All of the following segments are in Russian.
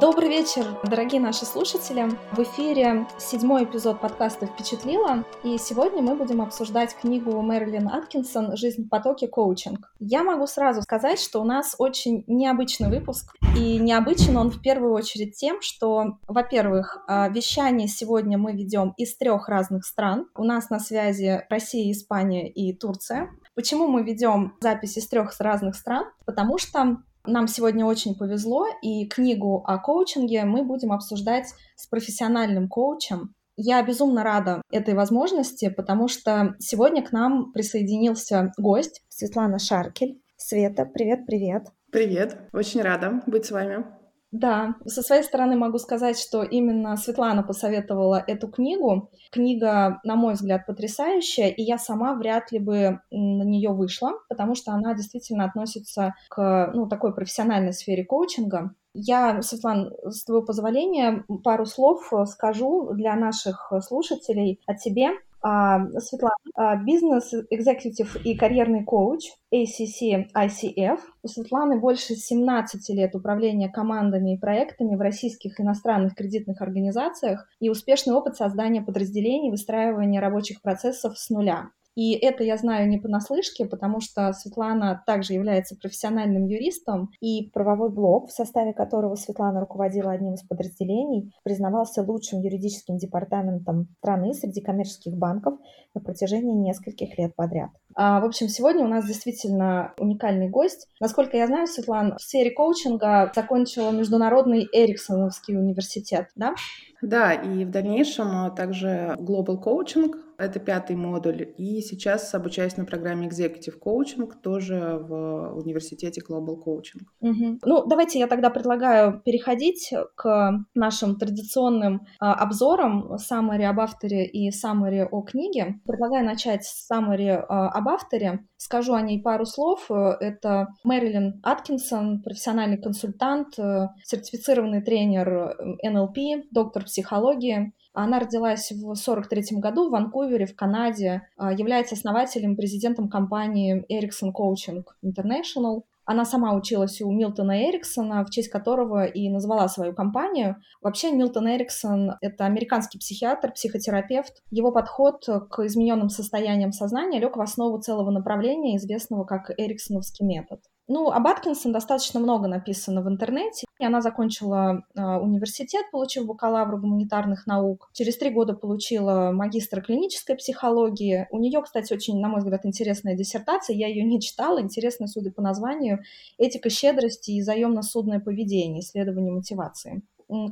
Добрый вечер, дорогие наши слушатели. В эфире седьмой эпизод подкаста «Впечатлило», и сегодня мы будем обсуждать книгу Мэрилин Аткинсон «Жизнь в потоке. Коучинг». Я могу сразу сказать, что у нас очень необычный выпуск, и необычен он в первую очередь тем, что, во-первых, а, вещание сегодня мы ведем из трех разных стран. У нас на связи Россия, Испания и Турция. Почему мы ведем запись из трех разных стран? Потому что нам сегодня очень повезло, и книгу о коучинге мы будем обсуждать с профессиональным коучем. Я безумно рада этой возможности, потому что сегодня к нам присоединился гость Светлана Шаркель. Света, привет-привет. Привет, очень рада быть с вами. Да, со своей стороны могу сказать, что именно Светлана посоветовала эту книгу. Книга, на мой взгляд, потрясающая, и я сама вряд ли бы на нее вышла, потому что она действительно относится к ну, такой профессиональной сфере коучинга. Я, Светлана, с твоего позволения, пару слов скажу для наших слушателей о тебе. А, Светлана, а, бизнес-экзекутив и карьерный коуч ACC ICF. У Светланы больше 17 лет управления командами и проектами в российских и иностранных кредитных организациях и успешный опыт создания подразделений, выстраивания рабочих процессов с нуля. И это я знаю не понаслышке, потому что Светлана также является профессиональным юристом, и правовой блок, в составе которого Светлана руководила одним из подразделений, признавался лучшим юридическим департаментом страны среди коммерческих банков на протяжении нескольких лет подряд. А, в общем, сегодня у нас действительно уникальный гость. Насколько я знаю, Светлана в сфере коучинга закончила Международный Эриксоновский университет, да? Да, и в дальнейшем также Global Coaching это пятый модуль. И сейчас обучаюсь на программе Executive Coaching, тоже в университете Global Coaching. Угу. Ну, давайте я тогда предлагаю переходить к нашим традиционным а, обзорам summary об авторе и summary о книге. Предлагаю начать с summary а, об авторе. Скажу о ней пару слов. Это Мэрилин Аткинсон, профессиональный консультант, э, сертифицированный тренер НЛП, доктор психологии, она родилась в 1943 году в Ванкувере, в Канаде, а, является основателем, президентом компании Ericsson Coaching International. Она сама училась у Милтона Эриксона, в честь которого и назвала свою компанию. Вообще Милтон Эриксон — это американский психиатр, психотерапевт. Его подход к измененным состояниям сознания лег в основу целого направления, известного как Эриксоновский метод. Ну, об Аткинсон достаточно много написано в интернете. И она закончила э, университет, получив бакалавр гуманитарных наук. Через три года получила магистра клинической психологии. У нее, кстати, очень, на мой взгляд, интересная диссертация. Я ее не читала. Интересная, судя по названию, «Этика щедрости и заемно-судное поведение. Исследование мотивации».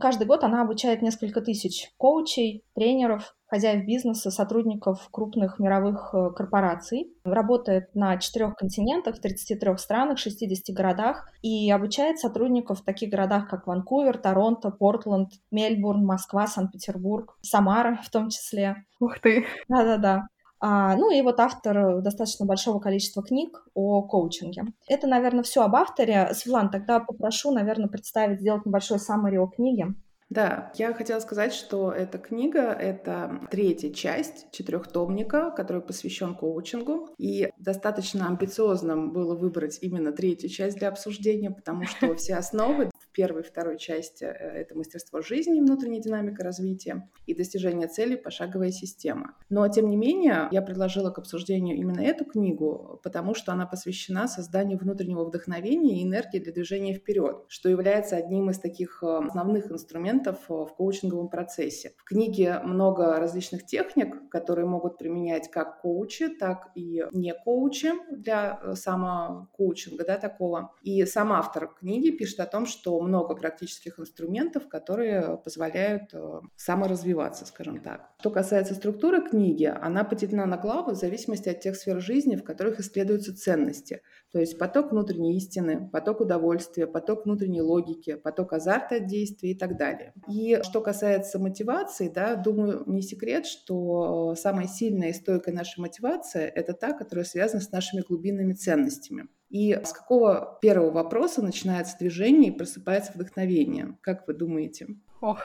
Каждый год она обучает несколько тысяч коучей, тренеров, хозяев бизнеса, сотрудников крупных мировых э, корпораций. Работает на четырех континентах, в 33 странах, 60 городах и обучает сотрудников в таких городах, как Ванкувер, Торонто, Портленд, Мельбурн, Москва, Санкт-Петербург, Самара в том числе. Ух ты! Да-да-да. А, ну и вот автор достаточно большого количества книг о коучинге. Это, наверное, все об авторе. Светлана, тогда попрошу, наверное, представить, сделать небольшой саммари о книге. Да, я хотела сказать, что эта книга — это третья часть четырехтомника, который посвящен коучингу. И достаточно амбициозным было выбрать именно третью часть для обсуждения, потому что все основы первой и второй части э, — это мастерство жизни, внутренняя динамика развития и достижение целей пошаговая система. Но, тем не менее, я предложила к обсуждению именно эту книгу, потому что она посвящена созданию внутреннего вдохновения и энергии для движения вперед, что является одним из таких э, основных инструментов э, в коучинговом процессе. В книге много различных техник, которые могут применять как коучи, так и не коучи для самокоучинга, да, такого. И сам автор книги пишет о том, что много практических инструментов, которые позволяют э, саморазвиваться, скажем так. Что касается структуры книги, она поделена на главы в зависимости от тех сфер жизни, в которых исследуются ценности. То есть поток внутренней истины, поток удовольствия, поток внутренней логики, поток азарта от действий и так далее. И что касается мотивации, да, думаю, не секрет, что самая сильная и стойкая наша мотивация – это та, которая связана с нашими глубинными ценностями. И с какого первого вопроса начинается движение и просыпается вдохновение? Как вы думаете? Ох.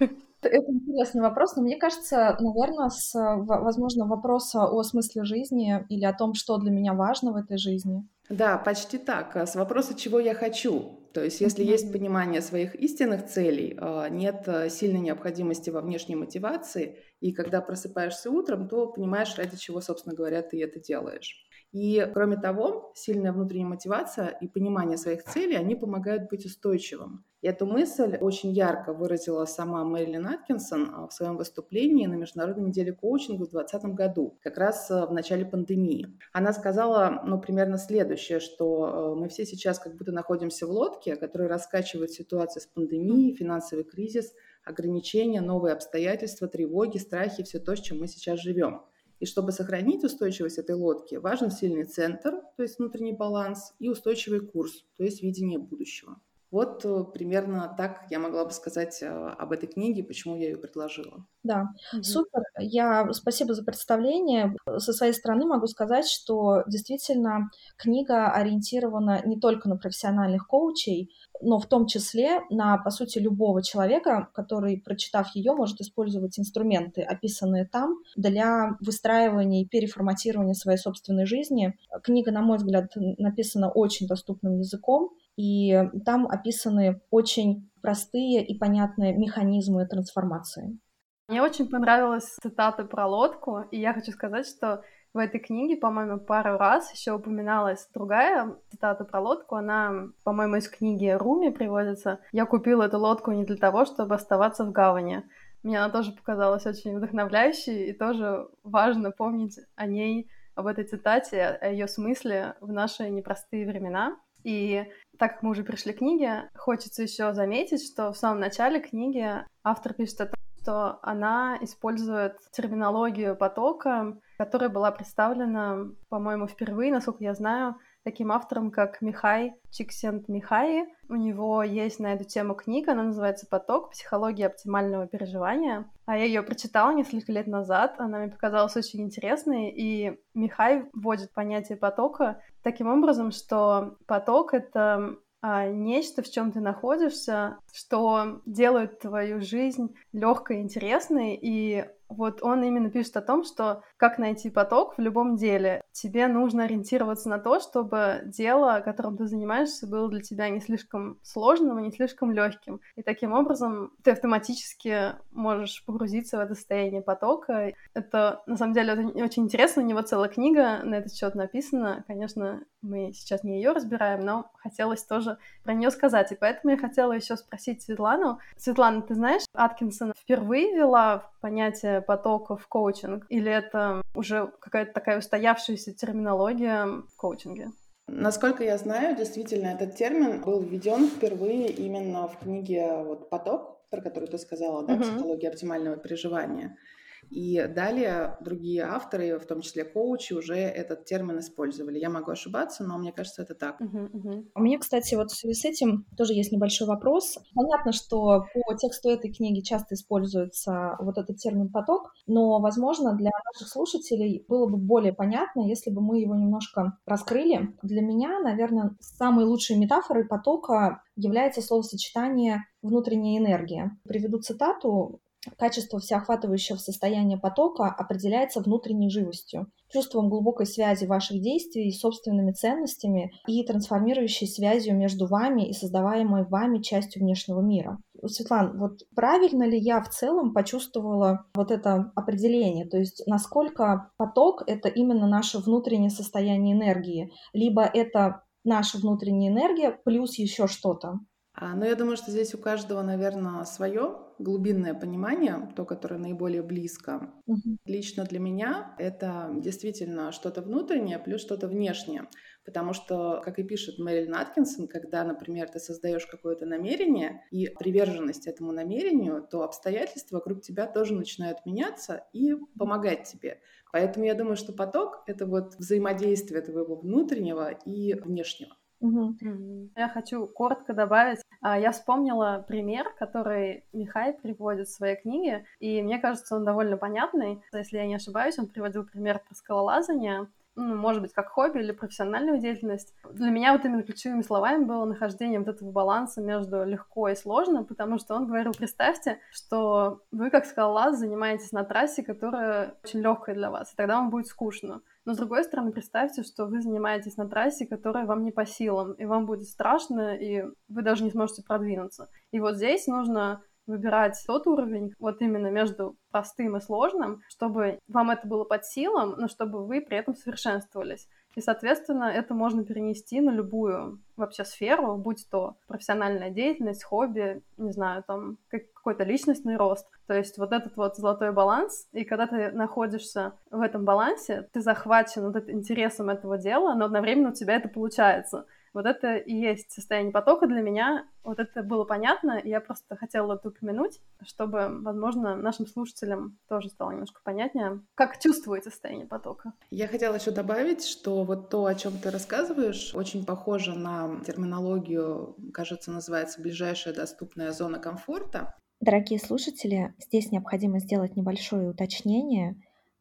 Это интересный вопрос, но мне кажется, наверное, с, возможно, вопроса о смысле жизни или о том, что для меня важно в этой жизни. Да, почти так. С вопроса, чего я хочу. То есть, если mm-hmm. есть понимание своих истинных целей, а, нет э, сильной необходимости во внешней мотивации, и когда просыпаешься утром, то понимаешь, ради чего, собственно говоря, ты это делаешь. И, кроме того, сильная внутренняя мотивация и понимание своих целей, они помогают быть устойчивым. И эту мысль очень ярко выразила сама Мэрилин Аткинсон а, в своем выступлении на Международной неделе коучинга в 2020 году, как раз э, в начале пандемии. Она сказала, ну, примерно следующее, что э, мы все сейчас как будто находимся в лодке, которая раскачивает ситуацию с пандемией, финансовый кризис, ограничения, новые обстоятельства, тревоги, страхи, все то, с чем мы сейчас живем. И чтобы сохранить устойчивость этой лодки, важен сильный центр, то есть внутренний баланс, и устойчивый курс, то есть видение будущего. Вот э, примерно так я могла бы сказать э, об этой книге, почему я ее предложила. Да, угу. супер. Я спасибо за представление. Со своей стороны могу сказать, что действительно книга ориентирована не только на профессиональных коучей, но в том числе на, по сути, любого человека, который, прочитав ее, может использовать инструменты, описанные там, для выстраивания и переформатирования своей собственной жизни. Книга, на мой взгляд, написана очень доступным языком, и там описаны очень простые и понятные механизмы трансформации. Мне очень понравилась цитата про лодку, и я хочу сказать, что в этой книге, по-моему, пару раз еще упоминалась другая цитата про лодку. Она, по-моему, из книги Руми приводится. Я купила эту лодку не для того, чтобы оставаться в гавани. Мне она тоже показалась очень вдохновляющей, и тоже важно помнить о ней, об этой цитате, о ее смысле в наши непростые времена. И так как мы уже пришли к книге, хочется еще заметить, что в самом начале книги автор пишет о том, что она использует терминологию потока, которая была представлена, по-моему, впервые, насколько я знаю, таким автором, как Михай Чиксент Михай. У него есть на эту тему книга, она называется «Поток. Психология оптимального переживания». А я ее прочитала несколько лет назад, она мне показалась очень интересной, и Михай вводит понятие потока таким образом, что поток — это а, нечто, в чем ты находишься, что делает твою жизнь легкой, интересной, и вот он именно пишет о том, что как найти поток в любом деле. Тебе нужно ориентироваться на то, чтобы дело, которым ты занимаешься, было для тебя не слишком сложным и не слишком легким. И таким образом ты автоматически можешь погрузиться в это состояние потока. Это, на самом деле, это очень интересно. У него целая книга на этот счет написана. Конечно, мы сейчас не ее разбираем, но хотелось тоже про нее сказать. И поэтому я хотела еще спросить Светлану. Светлана, ты знаешь, Аткинсон впервые вела понятие потока в коучинг? Или это уже какая-то такая устоявшаяся терминология в коучинге? Насколько я знаю, действительно, этот термин был введен впервые именно в книге вот, «Поток», про которую ты сказала, да, uh-huh. «Психология оптимального переживания». И далее другие авторы, в том числе коучи, уже этот термин использовали. Я могу ошибаться, но мне кажется, это так. Uh-huh, uh-huh. У меня, кстати, вот в связи с этим тоже есть небольшой вопрос. Понятно, что по тексту этой книги часто используется вот этот термин «поток», но, возможно, для наших слушателей было бы более понятно, если бы мы его немножко раскрыли. Для меня, наверное, самой лучшей метафорой потока является словосочетание «внутренняя энергия». Приведу цитату Качество всеохватывающего состояния потока определяется внутренней живостью, чувством глубокой связи ваших действий с собственными ценностями и трансформирующей связью между вами и создаваемой вами частью внешнего мира. Светлана, вот правильно ли я в целом почувствовала вот это определение? То есть насколько поток — это именно наше внутреннее состояние энергии, либо это наша внутренняя энергия плюс еще что-то? А, ну, я думаю, что здесь у каждого, наверное, свое глубинное понимание, то, которое наиболее близко. Угу. Лично для меня это действительно что-то внутреннее плюс что-то внешнее. Потому что, как и пишет Мэрилин Аткинсон, когда, например, ты создаешь какое-то намерение и приверженность этому намерению, то обстоятельства вокруг тебя тоже начинают меняться и помогать тебе. Поэтому я думаю, что поток — это вот взаимодействие твоего внутреннего и внешнего. Угу. Я хочу коротко добавить. А, я вспомнила пример, который Михай приводит в своей книге, и мне кажется, он довольно понятный. Если я не ошибаюсь, он приводил пример про скалолазание. ну, может быть, как хобби или профессиональную деятельность. Для меня вот именно ключевыми словами было нахождение вот этого баланса между легко и сложно, потому что он говорил, представьте, что вы, как скалолаз, занимаетесь на трассе, которая очень легкая для вас, и тогда вам будет скучно. Но, с другой стороны, представьте, что вы занимаетесь на трассе, которая вам не по силам, и вам будет страшно, и вы даже не сможете продвинуться. И вот здесь нужно выбирать тот уровень, вот именно между простым и сложным, чтобы вам это было под силам, но чтобы вы при этом совершенствовались. И, соответственно, это можно перенести на любую вообще сферу, будь то профессиональная деятельность, хобби, не знаю, там какой-то личностный рост. То есть вот этот вот золотой баланс, и когда ты находишься в этом балансе, ты захвачен вот этим интересом этого дела, но одновременно у тебя это получается. Вот это и есть состояние потока для меня. Вот это было понятно, и я просто хотела это упомянуть, чтобы, возможно, нашим слушателям тоже стало немножко понятнее, как чувствуете состояние потока. Я хотела еще добавить, что вот то, о чем ты рассказываешь, очень похоже на терминологию, кажется, называется ближайшая доступная зона комфорта. Дорогие слушатели, здесь необходимо сделать небольшое уточнение.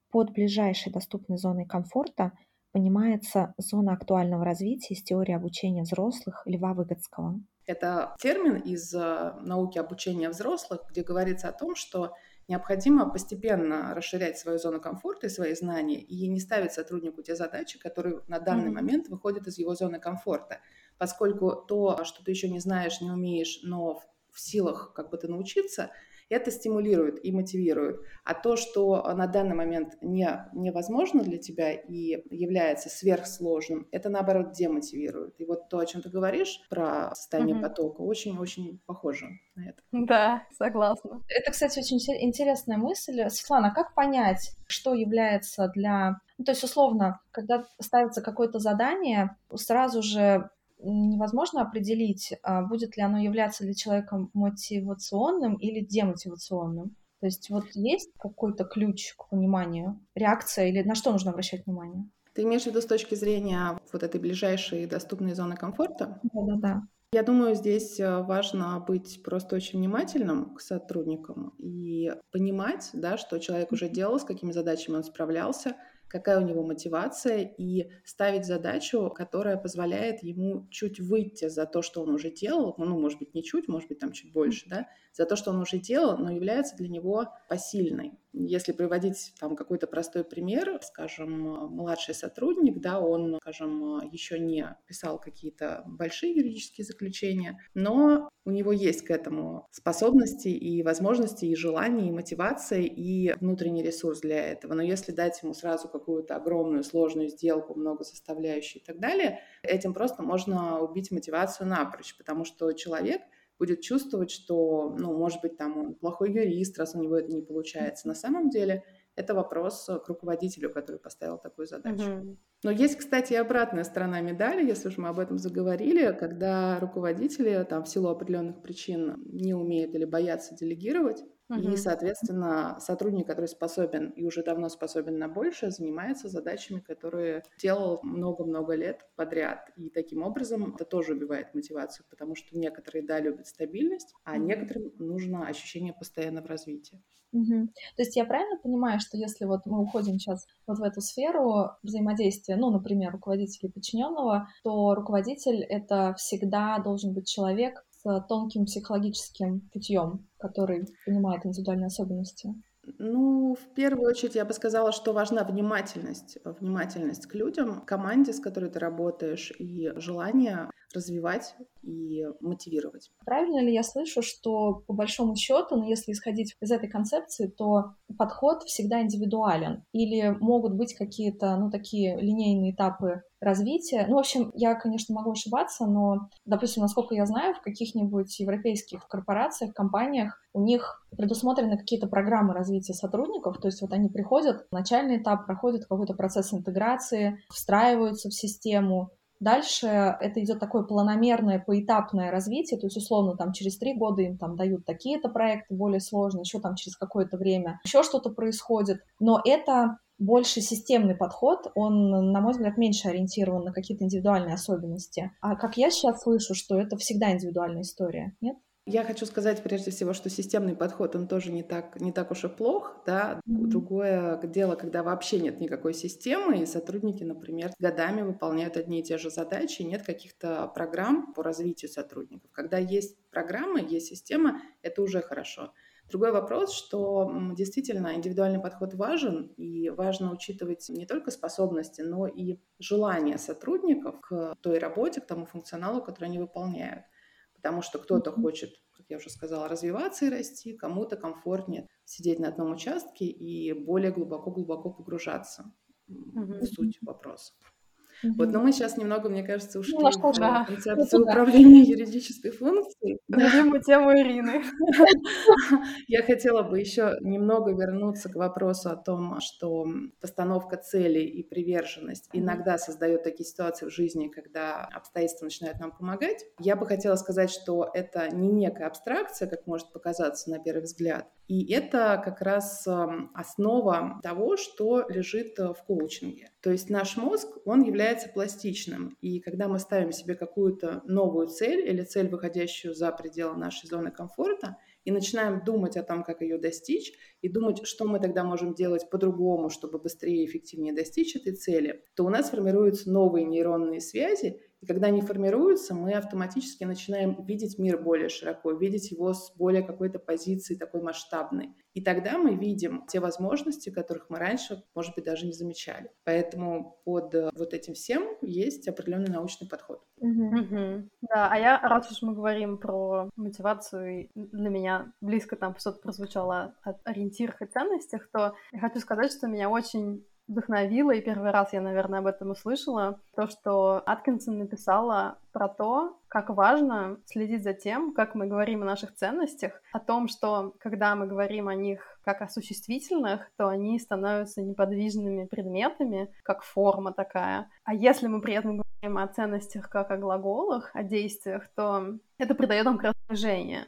Под ближайшей доступной зоной комфорта понимается зона актуального развития из теории обучения взрослых Льва Выгодского. Это термин из э, науки обучения взрослых, где говорится о том, что необходимо постепенно расширять свою зону комфорта и свои знания и не ставить сотруднику те задачи, которые на данный mm-hmm. момент выходят из его зоны комфорта, поскольку то, что ты еще не знаешь, не умеешь, но в силах как бы ты научиться – это стимулирует и мотивирует. А то, что на данный момент не, невозможно для тебя и является сверхсложным, это наоборот демотивирует. И вот то, о чем ты говоришь про состояние mm-hmm. потока, очень-очень похоже на это. Да, согласна. Это, кстати, очень интересная мысль. Светлана, как понять, что является для... Ну, то есть, условно, когда ставится какое-то задание, сразу же невозможно определить, а, будет ли оно являться для человека мотивационным или демотивационным. То есть вот есть какой-то ключ к пониманию, реакция или на что нужно обращать внимание? Ты имеешь в виду с точки зрения вот этой ближайшей доступной зоны комфорта? Да-да-да. Я думаю, здесь э, важно быть просто очень внимательным к сотрудникам и понимать, да, что человек уже делал, с какими задачами он справлялся, какая у него мотивация, и ставить задачу, которая позволяет ему чуть выйти за то, что он уже делал, ну, может быть, не чуть, может быть, там чуть больше, да, за то, что он уже делал, но является для него посильной. Если приводить там какой-то простой пример, скажем, младший сотрудник, да, он, скажем, еще не писал какие-то большие юридические заключения, но у него есть к этому способности и возможности, и желание, и мотивация, и внутренний ресурс для этого. Но если дать ему сразу какую-то огромную сложную сделку, много составляющих и так далее, этим просто можно убить мотивацию напрочь, потому что человек — будет чувствовать, что, ну, может быть, там он плохой юрист, раз у него это не получается. На самом деле это вопрос к руководителю, который поставил такую задачу. Mm-hmm. Но есть, кстати, и обратная сторона медали, если уж мы об этом заговорили, когда руководители там в силу определенных причин не умеют или боятся делегировать, Угу. И, соответственно, сотрудник, который способен и уже давно способен на большее, занимается задачами, которые делал много-много лет подряд. И таким образом это тоже убивает мотивацию, потому что некоторые, да, любят стабильность, а некоторым нужно ощущение постоянного развития. Угу. То есть я правильно понимаю, что если вот мы уходим сейчас вот в эту сферу взаимодействия, ну, например, руководителя и подчиненного, то руководитель это всегда должен быть человек, тонким психологическим путем, который понимает индивидуальные особенности? Ну, в первую очередь я бы сказала, что важна внимательность, внимательность к людям, команде, с которой ты работаешь, и желание развивать и мотивировать. Правильно ли я слышу, что по большому счету, ну, если исходить из этой концепции, то подход всегда индивидуален? Или могут быть какие-то, ну, такие линейные этапы развития? Ну, в общем, я, конечно, могу ошибаться, но, допустим, насколько я знаю, в каких-нибудь европейских корпорациях, компаниях у них предусмотрены какие-то программы развития сотрудников, то есть вот они приходят, начальный этап, проходят какой-то процесс интеграции, встраиваются в систему, Дальше это идет такое планомерное, поэтапное развитие, то есть условно там через три года им там дают такие-то проекты более сложные, еще там через какое-то время еще что-то происходит, но это больше системный подход, он, на мой взгляд, меньше ориентирован на какие-то индивидуальные особенности. А как я сейчас слышу, что это всегда индивидуальная история, нет? Я хочу сказать прежде всего, что системный подход, он тоже не так, не так уж и плох. Да? Другое дело, когда вообще нет никакой системы, и сотрудники, например, годами выполняют одни и те же задачи, и нет каких-то программ по развитию сотрудников. Когда есть программа, есть система, это уже хорошо. Другой вопрос, что действительно индивидуальный подход важен, и важно учитывать не только способности, но и желание сотрудников к той работе, к тому функционалу, который они выполняют потому что кто-то хочет, как я уже сказала, развиваться и расти, кому-то комфортнее сидеть на одном участке и более глубоко-глубоко погружаться mm-hmm. в суть вопросов. Mm-hmm. Вот, но мы сейчас немного, мне кажется, ушли ну, в да. концепцию управления юридической функцией. Любимую тему Ирины. Я хотела бы еще немного вернуться к вопросу о том, что постановка целей и приверженность иногда создает такие ситуации в жизни, когда обстоятельства начинают нам помогать. Я бы хотела сказать, что это не некая абстракция, как может показаться на первый взгляд, и это как раз основа того, что лежит э, в коучинге. То есть наш мозг, он является пластичным. И когда мы ставим себе какую-то новую цель или цель, выходящую за пределы нашей зоны комфорта, и начинаем думать о том, как ее достичь, и думать, что мы тогда можем делать по-другому, чтобы быстрее и эффективнее достичь этой цели, то у нас формируются новые нейронные связи, и когда они формируются, мы автоматически начинаем видеть мир более широко, видеть его с более какой-то позиции такой масштабной. И тогда мы видим те возможности, которых мы раньше, может быть, даже не замечали. Поэтому под э, вот этим всем есть определенный научный подход. Угу. Да, а я, раз уж мы говорим про мотивацию, для меня близко там что-то прозвучало о ориентирах и ценностях, то я хочу сказать, что меня очень вдохновило, и первый раз я, наверное, об этом услышала, то, что Аткинсон написала про то, как важно следить за тем, как мы говорим о наших ценностях, о том, что когда мы говорим о них как о существительных, то они становятся неподвижными предметами, как форма такая. А если мы при этом говорим о ценностях как о глаголах, о действиях, то это придает нам как.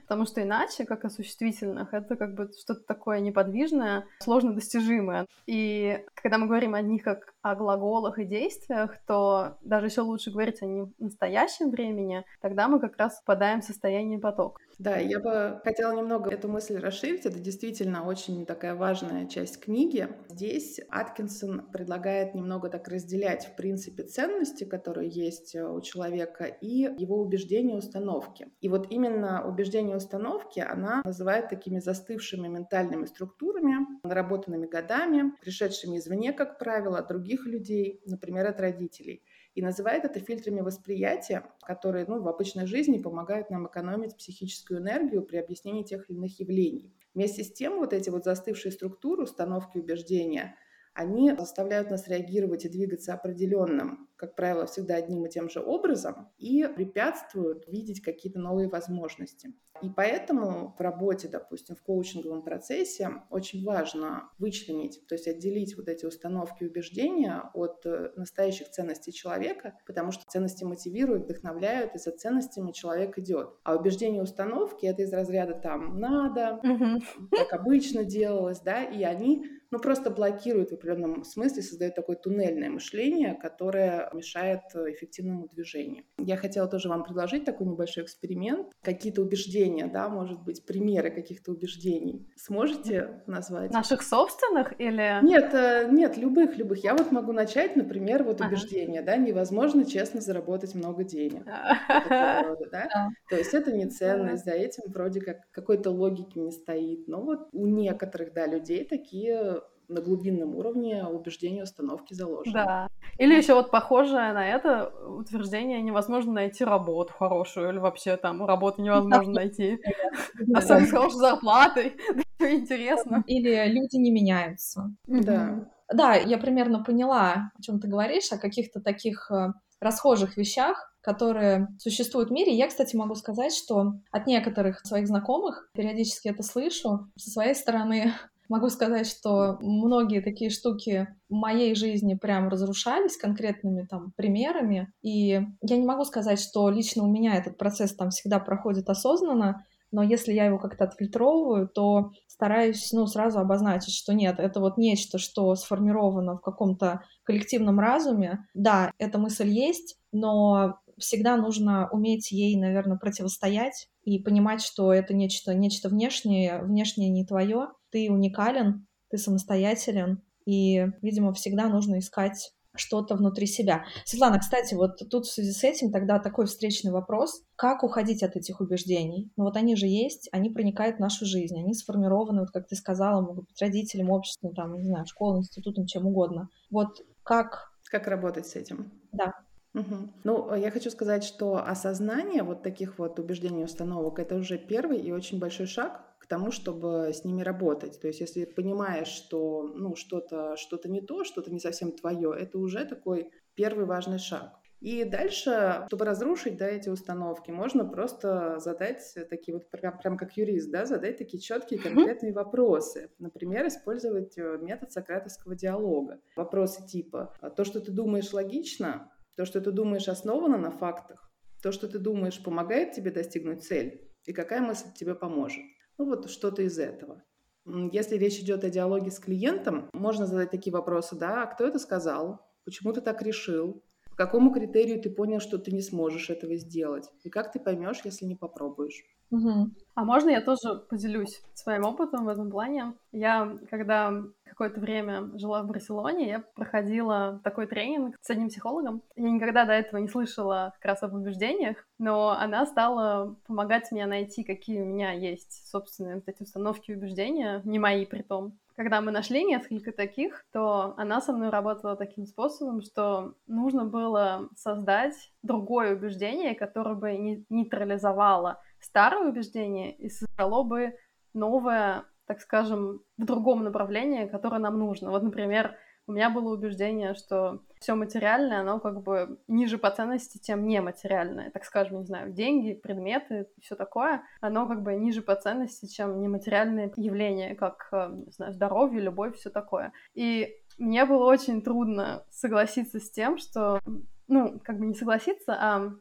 Потому что иначе, как о существительных, это как бы что-то такое неподвижное, сложно достижимое. И когда мы говорим о них как о глаголах и действиях, то даже еще лучше говорить о настоящем времени, тогда мы как раз впадаем в состояние потока. Да, я бы хотела немного эту мысль расширить. Это действительно очень такая важная часть книги. Здесь Аткинсон предлагает немного так разделять, в принципе, ценности, которые есть у человека, и его убеждения и установки. И вот именно убеждения и установки она называет такими застывшими ментальными структурами, наработанными годами, пришедшими извне, как правило, от других людей, например, от родителей и называет это фильтрами восприятия, которые ну, в обычной жизни помогают нам экономить психическую энергию при объяснении тех или иных явлений. Вместе с тем вот эти вот застывшие структуры, установки, убеждения, они заставляют нас реагировать и двигаться определенным как правило, всегда одним и тем же образом и препятствуют видеть какие-то новые возможности. И поэтому в работе, допустим, в коучинговом процессе очень важно вычленить, то есть отделить вот эти установки и убеждения от э, настоящих ценностей человека, потому что ценности мотивируют, вдохновляют, и за ценностями человек идет. А убеждения и установки — это из разряда там «надо», как обычно делалось, да, и они ну, просто блокируют в определенном смысле, создают такое туннельное мышление, которое мешает э, эффективному движению. Я хотела тоже вам предложить такой небольшой эксперимент. Какие-то убеждения, да, может быть, примеры каких-то убеждений. Сможете назвать? Наших собственных или... Нет, э, нет, любых, любых. Я вот могу начать, например, вот ага. убеждение, да, невозможно честно заработать много денег. То есть это не ценность, за этим вроде как какой-то логики не стоит. Но вот у некоторых, да, людей такие на глубинном уровне убеждения установки заложены. Да. Или еще вот похожее на это утверждение невозможно найти работу хорошую, или вообще там работу невозможно найти. Особенно с хорошей зарплатой. Интересно. Или люди не меняются. Да. Да, я примерно поняла, о чем ты говоришь, о каких-то таких э, расхожих вещах, которые существуют в мире. Я, кстати, могу сказать, что от некоторых своих знакомых периодически это слышу. Со своей стороны Могу сказать, что многие такие штуки в моей жизни прям разрушались конкретными там примерами. И я не могу сказать, что лично у меня этот процесс там всегда проходит осознанно, но если я его как-то отфильтровываю, то стараюсь, ну, сразу обозначить, что нет, это вот нечто, что сформировано в каком-то коллективном разуме. Да, эта мысль есть, но всегда нужно уметь ей, наверное, противостоять и понимать, что это нечто, нечто внешнее, внешнее не твое, ты уникален, ты самостоятелен, и, видимо, всегда нужно искать что-то внутри себя. Светлана, кстати, вот тут в связи с этим тогда такой встречный вопрос. Как уходить от этих убеждений? Ну вот они же есть, они проникают в нашу жизнь, они сформированы, вот как ты сказала, могут быть родителям, обществом, там, не знаю, школой, институтом, чем угодно. Вот как... Как работать с этим? Да. Угу. Ну, я хочу сказать, что осознание вот таких вот убеждений, установок, это уже первый и очень большой шаг тому, чтобы с ними работать. То есть, если понимаешь, что ну, что-то что не то, что-то не совсем твое, это уже такой первый важный шаг. И дальше, чтобы разрушить да, эти установки, можно просто задать такие вот, прям, прям как юрист, да, задать такие четкие конкретные вопросы. Например, использовать э, метод сократовского диалога. Вопросы типа «То, что ты думаешь, логично?» То, что ты думаешь, основано на фактах. То, что ты думаешь, помогает тебе достигнуть цель. И какая мысль тебе поможет. Ну вот что-то из этого. Если речь идет о диалоге с клиентом, можно задать такие вопросы, да, а кто это сказал, почему ты так решил, по какому критерию ты понял, что ты не сможешь этого сделать, и как ты поймешь, если не попробуешь. Угу. А можно я тоже поделюсь своим опытом в этом плане? Я, когда какое-то время жила в Барселоне, я проходила такой тренинг с одним психологом. Я никогда до этого не слышала как раз об убеждениях, но она стала помогать мне найти, какие у меня есть собственные вот эти установки и убеждения, не мои при том. Когда мы нашли несколько таких, то она со мной работала таким способом, что нужно было создать другое убеждение, которое бы нейтрализовало старое убеждение и создало бы новое, так скажем, в другом направлении, которое нам нужно. Вот, например, у меня было убеждение, что все материальное, оно как бы ниже по ценности, чем нематериальное. Так скажем, не знаю, деньги, предметы все такое, оно как бы ниже по ценности, чем нематериальные явления, как, э, не знаю, здоровье, любовь, все такое. И мне было очень трудно согласиться с тем, что, ну, как бы не согласиться, а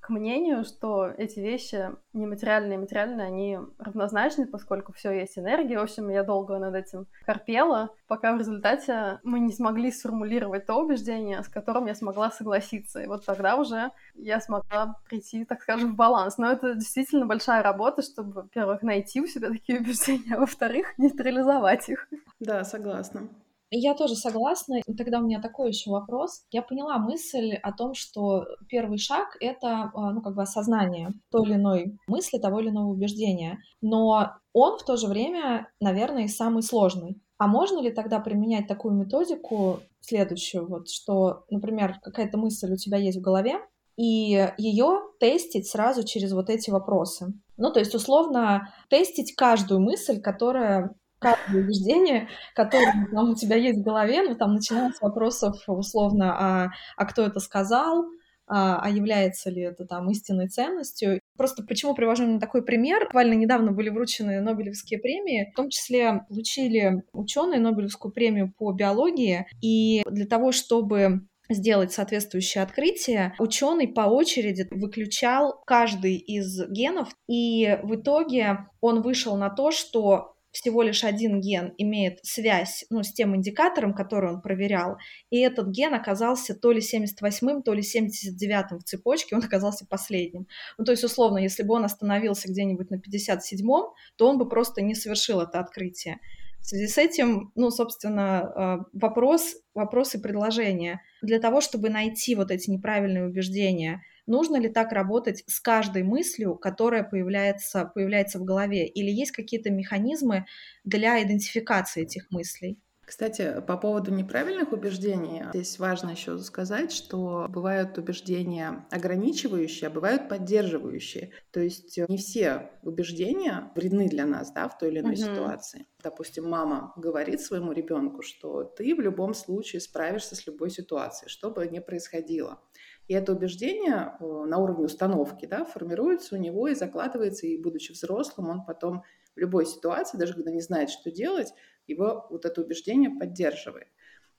прийти мнению, что эти вещи нематериальные и материальные, они равнозначны, поскольку все есть энергия. В общем, я долго над этим корпела, пока в результате мы не смогли сформулировать то убеждение, с которым я смогла согласиться. И вот тогда уже я смогла прийти, так скажем, в баланс. Но это действительно большая работа, чтобы, во-первых, найти у себя такие убеждения, а во-вторых, нейтрализовать их. Да, согласна. Я тоже согласна. Тогда у меня такой еще вопрос. Я поняла мысль о том, что первый шаг — это, а, ну, как бы осознание той или иной мысли, того или иного убеждения. Но он в то же время, наверное, и самый сложный. А можно ли тогда применять такую методику следующую, вот, что, например, какая-то мысль у тебя есть в голове, и ее тестить сразу через вот эти вопросы. Ну, то есть, условно, тестить каждую мысль, которая каждое убеждение, которое там, у тебя есть в голове, ну, там, начиная с вопросов, условно, а, а кто это сказал, а, а является ли это там истинной ценностью. Просто почему привожу именно такой пример? Буквально недавно были вручены Нобелевские премии, в том числе получили ученые Нобелевскую премию по биологии, и для того, чтобы сделать соответствующее открытие, ученый по очереди выключал каждый из генов, и в итоге он вышел на то, что всего лишь один ген имеет связь ну, с тем индикатором, который он проверял, и этот ген оказался то ли 78-м, то ли 79-м в цепочке, он оказался последним. Ну, то есть, условно, если бы он остановился где-нибудь на 57-м, то он бы просто не совершил это открытие. В связи с этим, ну, собственно, э, вопрос, вопрос и предложение. Для того, чтобы найти вот эти неправильные убеждения, Нужно ли так работать с каждой мыслью, которая появляется, появляется в голове? Или есть какие-то механизмы для идентификации этих мыслей? Кстати, по поводу неправильных убеждений, здесь важно еще сказать, что бывают убеждения ограничивающие, а бывают поддерживающие. То есть не все убеждения вредны для нас да, в той или иной uh-huh. ситуации. Допустим, мама говорит своему ребенку, что ты в любом случае справишься с любой ситуацией, что бы ни происходило. И это убеждение на уровне установки да, формируется у него и закладывается, и будучи взрослым, он потом в любой ситуации, даже когда не знает, что делать, его вот это убеждение поддерживает.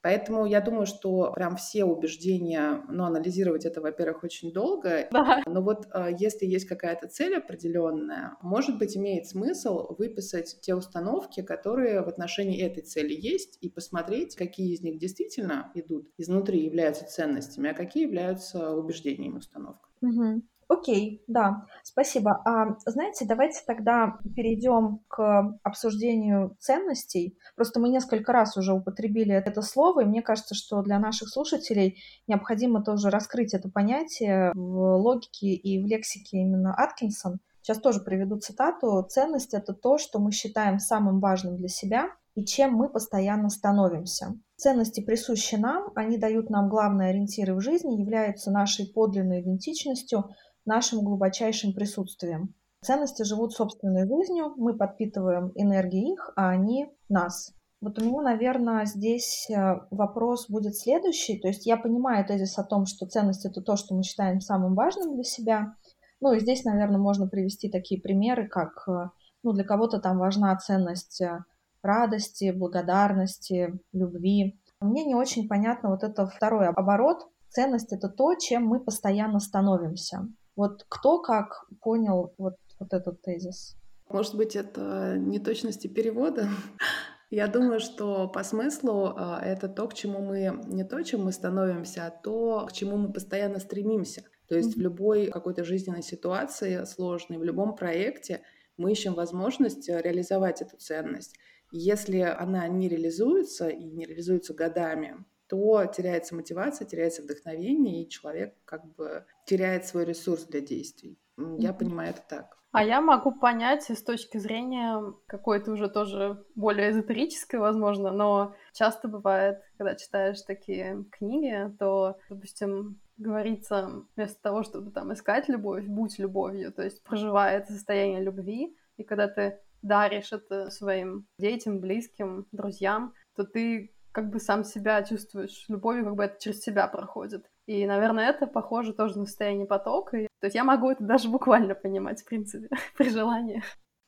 Поэтому я думаю, что прям все убеждения, ну, анализировать это, во-первых, очень долго. Да. Но вот э, если есть какая-то цель определенная, может быть, имеет смысл выписать те установки, которые в отношении этой цели есть, и посмотреть, какие из них действительно идут изнутри, являются ценностями, а какие являются убеждениями, установками. Угу. Окей, да, спасибо. А, знаете, давайте тогда перейдем к обсуждению ценностей. Просто мы несколько раз уже употребили это слово, и мне кажется, что для наших слушателей необходимо тоже раскрыть это понятие в логике и в лексике именно Аткинсон. Сейчас тоже приведу цитату. Ценность — это то, что мы считаем самым важным для себя и чем мы постоянно становимся. Ценности присущи нам, они дают нам главные ориентиры в жизни, являются нашей подлинной идентичностью — нашим глубочайшим присутствием. Ценности живут собственной жизнью, мы подпитываем энергией их, а они нас. Вот у меня, наверное, здесь э, вопрос будет следующий. То есть я понимаю тезис о том, что ценность это то, что мы считаем самым важным для себя. Ну и здесь, наверное, можно привести такие примеры, как э, ну, для кого-то там важна ценность э, радости, благодарности, любви. Мне не очень понятно вот это второй оборот. Ценность это то, чем мы постоянно становимся. Вот кто как понял вот, вот этот тезис? Может быть, это неточности перевода? Я думаю, что по смыслу а, это то, к чему мы не то, чем мы становимся, а то, к чему мы постоянно стремимся. То есть mm-hmm. в любой какой-то жизненной ситуации сложной, в любом проекте мы ищем возможность реализовать эту ценность. Если она не реализуется и не реализуется годами, то теряется мотивация, теряется вдохновение, и человек как бы теряет свой ресурс для действий. Я mm-hmm. понимаю это так. А я могу понять с точки зрения какой-то уже тоже более эзотерической, возможно, но часто бывает, когда читаешь такие книги, то, допустим, говорится, вместо того, чтобы там искать любовь, будь любовью, то есть проживая это состояние любви, и когда ты даришь это своим детям, близким, друзьям, то ты как бы сам себя чувствуешь любовью, как бы это через себя проходит. И, наверное, это похоже тоже на состояние потока. То есть я могу это даже буквально понимать, в принципе, при желании.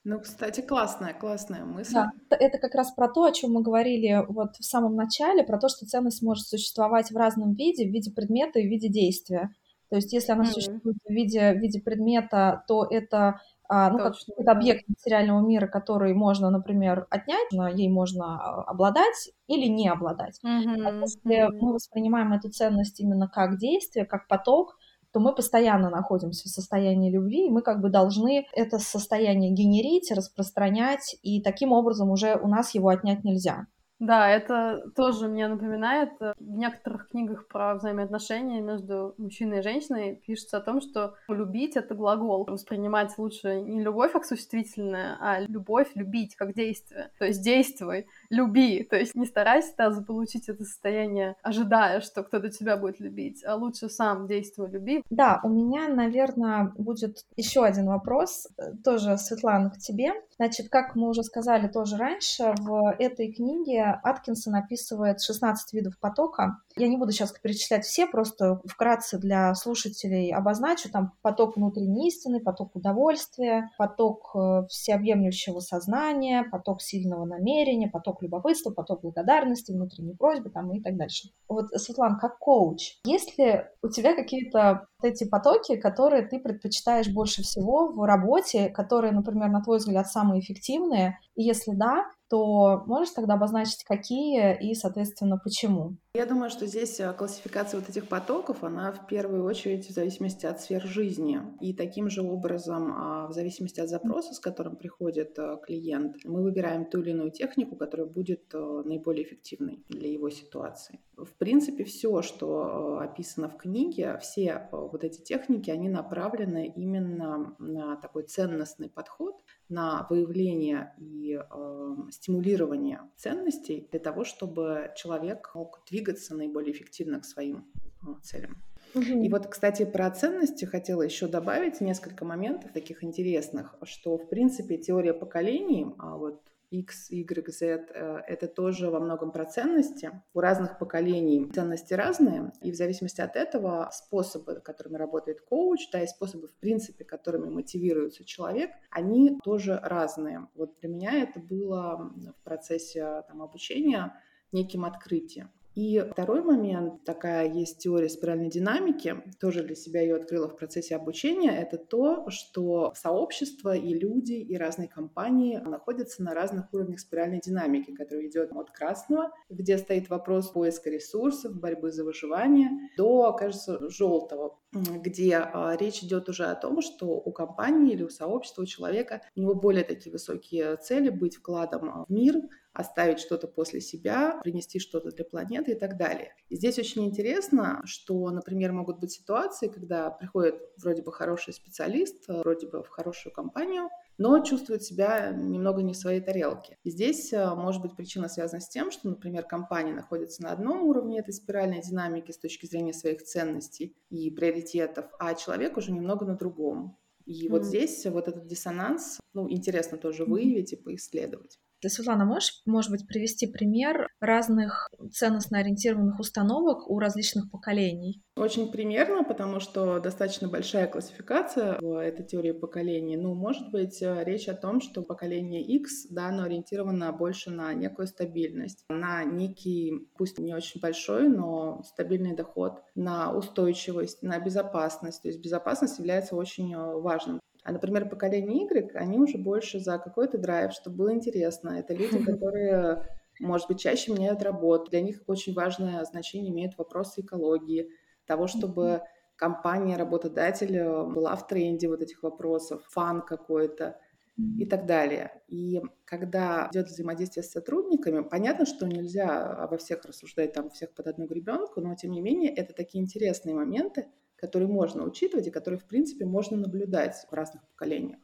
Ну, кстати, классная, классная мысль. Да, это как раз про то, о чем мы говорили вот в самом начале, про то, что ценность может существовать в разном виде, в виде предмета и в виде действия. То есть, если она mm-hmm. существует в виде, в виде предмета, то это ну, как какой-то объект материального мира, который можно, например, отнять, ей можно а, обладать или не обладать. Mm-hmm. А если mm-hmm. мы воспринимаем эту ценность именно как действие, как поток, то мы постоянно находимся в состоянии любви, и мы как бы должны это состояние генерить, распространять, и таким образом уже у нас его отнять нельзя. Да, это тоже мне напоминает. Э, в некоторых книгах про взаимоотношения между мужчиной и женщиной пишется о том, что любить — это глагол. Воспринимать лучше не любовь как существительное, а любовь любить как действие. То есть действуй, люби. То есть не старайся да, заполучить это состояние, ожидая, что кто-то тебя будет любить, а лучше сам действуй, люби. Да, у меня, наверное, будет еще один вопрос, э, тоже, Светлана, к тебе. Значит, как мы уже сказали тоже раньше, в этой книге Аткинсон описывает 16 видов потока. Я не буду сейчас перечислять все, просто вкратце для слушателей обозначу. Там поток внутренней истины, поток удовольствия, поток э, всеобъемлющего сознания, поток сильного намерения, поток любопытства, поток благодарности, внутренней просьбы там, и так дальше. Вот, Светлана, как коуч, есть ли у тебя какие-то эти потоки, которые ты предпочитаешь больше всего в работе, которые, например, на твой взгляд, самые эффективные? И если да, то можешь тогда обозначить, какие и, соответственно, почему? Я думаю, что здесь э, классификация вот этих потоков, она в первую очередь в зависимости от сфер жизни. И таким же образом, а, в зависимости от запроса, с которым приходит э, клиент, мы выбираем ту или иную технику, которая будет э, наиболее эффективной для его ситуации. В принципе, все, что описано в книге, все вот эти техники, они направлены именно на такой ценностный подход, на выявление и э, стимулирование ценностей для того, чтобы человек мог двигаться наиболее эффективно к своим э, целям. И вот, кстати, про ценности хотела еще добавить несколько моментов таких интересных, что, в принципе, теория поколений, а вот X, Y, Z э, — это тоже во многом про ценности. У разных поколений ценности разные, и в зависимости от этого способы, которыми работает коуч, да, и способы, в принципе, которыми мотивируется человек, они тоже разные. Вот для меня это было в процессе там, обучения неким открытием. И второй момент, такая есть теория спиральной динамики, тоже для себя ее открыла в процессе обучения, это то, что сообщество и люди, и разные компании находятся на разных уровнях спиральной динамики, которая идет от красного, где стоит вопрос поиска ресурсов, борьбы за выживание, до, кажется, желтого, где а, речь идет уже о том, что у компании или у сообщества, у человека, у него более такие высокие цели быть вкладом в мир, оставить что-то после себя, принести что-то для планеты и так далее. И здесь очень интересно, что, например, могут быть ситуации, когда приходит вроде бы хороший специалист, вроде бы в хорошую компанию, но чувствует себя немного не в своей тарелке. И здесь э, может быть причина связана с тем, что, например, компания находится на одном уровне этой спиральной динамики с точки зрения своих ценностей и приоритетов, а человек уже немного на другом. И mm вот здесь вот этот диссонанс, ну, интересно тоже выявить и поисследовать. Ты, Светлана, можешь, может быть, привести пример разных ценностно ориентированных установок у различных поколений? Очень примерно, потому что достаточно большая классификация в этой теории поколений. Ну, может быть, э, речь о том, что поколение X, да, оно ориентировано больше на некую стабильность, на некий, пусть не очень большой, но стабильный доход, на устойчивость, на безопасность. То есть безопасность является очень э, важным. А, например, поколение Y, они уже больше за какой-то драйв, чтобы было интересно. Это люди, которые, может быть, чаще меняют работу. Для них очень важное значение имеют вопросы экологии, того, чтобы компания, работодатель э, была в тренде вот этих вопросов, фан какой-то и так далее. И когда идет взаимодействие с сотрудниками, понятно, что нельзя обо всех рассуждать там всех под одну гребенку, но тем не менее это такие интересные моменты, которые можно учитывать и которые, в принципе, можно наблюдать в разных поколениях.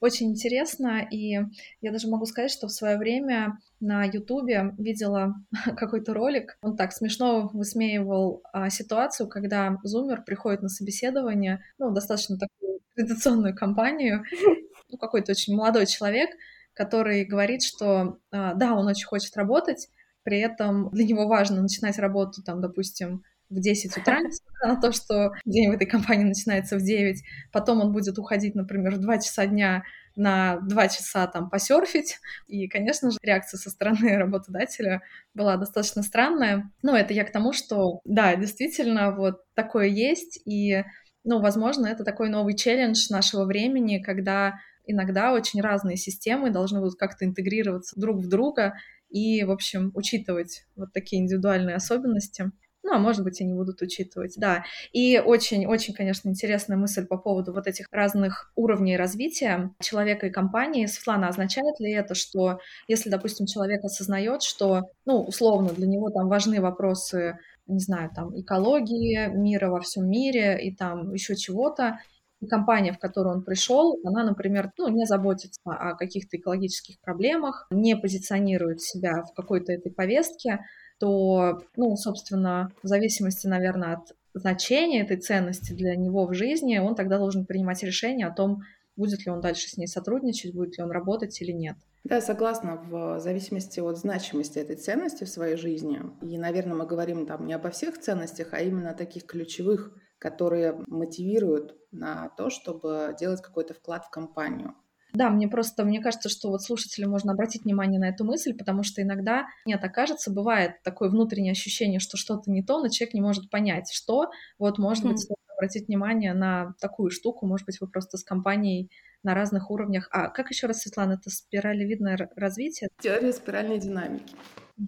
Очень интересно, и я даже могу сказать, что в свое время на Ютубе видела какой-то ролик, он так смешно высмеивал а, ситуацию, когда зумер приходит на собеседование, ну, достаточно такую традиционную компанию, ну, какой-то очень молодой человек, который говорит, что а, да, он очень хочет работать, при этом для него важно начинать работу, там, допустим, в 10 утра, несмотря на то, что день в этой компании начинается в 9. Потом он будет уходить, например, в 2 часа дня на 2 часа там посерфить. И, конечно же, реакция со стороны работодателя была достаточно странная. Но это я к тому, что, да, действительно, вот такое есть. И, ну, возможно, это такой новый челлендж нашего времени, когда иногда очень разные системы должны будут как-то интегрироваться друг в друга и, в общем, учитывать вот такие индивидуальные особенности. Ну, а может быть, они будут учитывать, да. И очень-очень, конечно, интересная мысль по поводу вот этих разных уровней развития человека и компании. Светлана, означает ли это, что если, допустим, человек осознает, что, ну, условно, для него там важны вопросы, не знаю, там, экологии, мира во всем мире и там еще чего-то, и компания, в которую он пришел, она, например, ну, не заботится о каких-то экологических проблемах, не позиционирует себя в какой-то этой повестке, то, ну, собственно, в зависимости, наверное, от значения этой ценности для него в жизни, он тогда должен принимать решение о том, будет ли он дальше с ней сотрудничать, будет ли он работать или нет. Да, согласна, в зависимости от значимости этой ценности в своей жизни. И, наверное, мы говорим там не обо всех ценностях, а именно о таких ключевых, которые мотивируют на то, чтобы делать какой-то вклад в компанию. Да, мне просто, мне кажется, что вот слушателям можно обратить внимание на эту мысль, потому что иногда, нет, окажется, бывает такое внутреннее ощущение, что что-то не то, но человек не может понять, что. Вот, может быть, обратить внимание на такую штуку, может быть, вы просто с компанией на разных уровнях. А как еще раз, Светлана, это спиралевидное развитие? Теория спиральной динамики.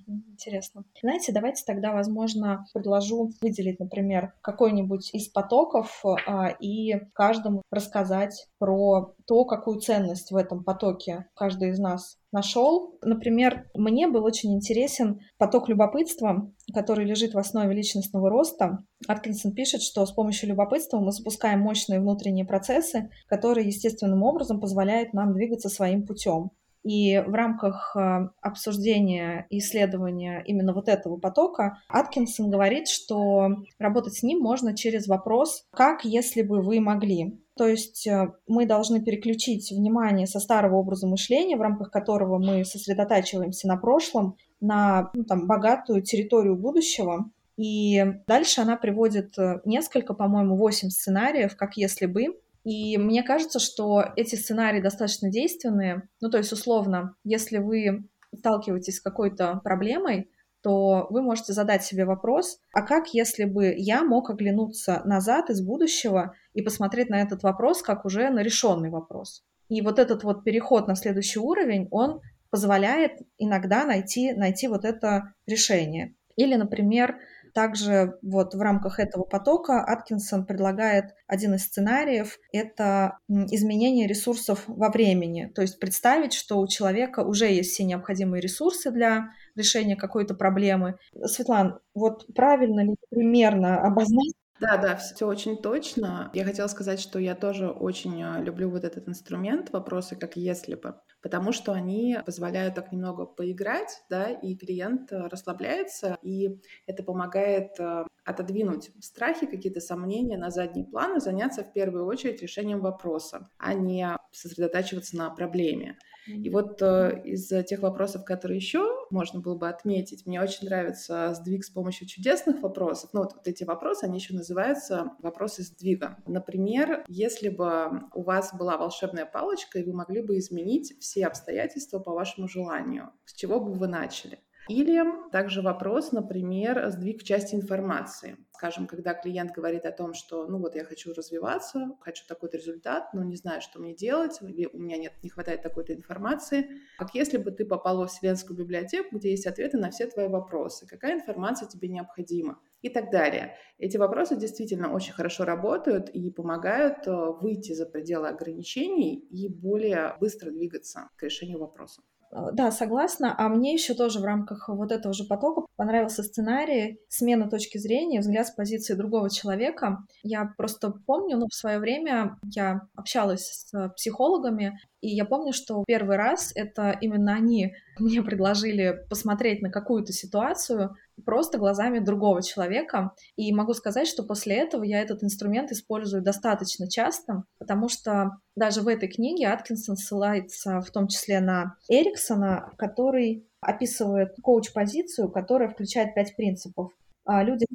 Интересно. Знаете, давайте тогда, возможно, предложу выделить, например, какой-нибудь из потоков а, и каждому рассказать про то, какую ценность в этом потоке каждый из нас нашел. Например, мне был очень интересен поток любопытства, который лежит в основе личностного роста. Аткинсон пишет, что с помощью любопытства мы запускаем мощные внутренние процессы, которые естественным образом позволяют нам двигаться своим путем. И в рамках э, обсуждения и исследования именно вот этого потока Аткинсон говорит, что работать с ним можно через вопрос «как, если бы вы могли?». То есть э, мы должны переключить внимание со старого образа мышления, в рамках которого мы сосредотачиваемся на прошлом, на ну, там, богатую территорию будущего. И дальше она приводит э, несколько, по-моему, восемь сценариев, как если бы, и мне кажется, что эти сценарии достаточно действенные. Ну, то есть, условно, если вы сталкиваетесь с какой-то проблемой, то вы можете задать себе вопрос, а как если бы я мог оглянуться назад из будущего и посмотреть на этот вопрос как уже на решенный вопрос. И вот этот вот переход на следующий уровень, он позволяет иногда найти, найти вот это решение. Или, например, также вот в рамках этого потока Аткинсон предлагает один из сценариев — это изменение ресурсов во времени. То есть представить, что у человека уже есть все необходимые ресурсы для решения какой-то проблемы. Светлана, вот правильно ли примерно обозначить да, да, все очень точно. Я хотела сказать, что я тоже очень а, люблю вот этот инструмент, вопросы как если бы, потому что они позволяют так немного поиграть, да, и клиент а, расслабляется, и это помогает а, отодвинуть страхи, какие-то сомнения на задний план и заняться в первую очередь решением вопроса, а не сосредотачиваться на проблеме. И вот э, из тех вопросов, которые еще можно было бы отметить, мне очень нравится сдвиг с помощью чудесных вопросов. Ну вот, вот эти вопросы, они еще называются вопросы сдвига. Например, если бы у вас была волшебная палочка, и вы могли бы изменить все обстоятельства по вашему желанию, с чего бы вы начали? Или также вопрос, например, сдвиг в части информации. Скажем, когда клиент говорит о том, что, ну вот я хочу развиваться, хочу такой-то результат, но не знаю, что мне делать, или у меня нет, не хватает такой-то информации. Как если бы ты попал во Вселенскую библиотеку, где есть ответы на все твои вопросы. Какая информация тебе необходима? И так далее. Эти вопросы действительно очень хорошо работают и помогают э, выйти за пределы ограничений и более быстро двигаться к решению вопросов. Э, да, согласна. А мне еще тоже в рамках вот этого же потока понравился сценарий «Смена точки зрения, взгляд с позиции другого человека». Я просто помню, ну, в свое время я общалась с психологами, и я помню, что первый раз это именно они мне предложили посмотреть на какую-то ситуацию просто глазами другого человека. И могу сказать, что после этого я этот инструмент использую достаточно часто, потому что даже в этой книге Аткинсон ссылается в том числе на Эриксона, который описывает коуч-позицию, которая включает пять принципов. А люди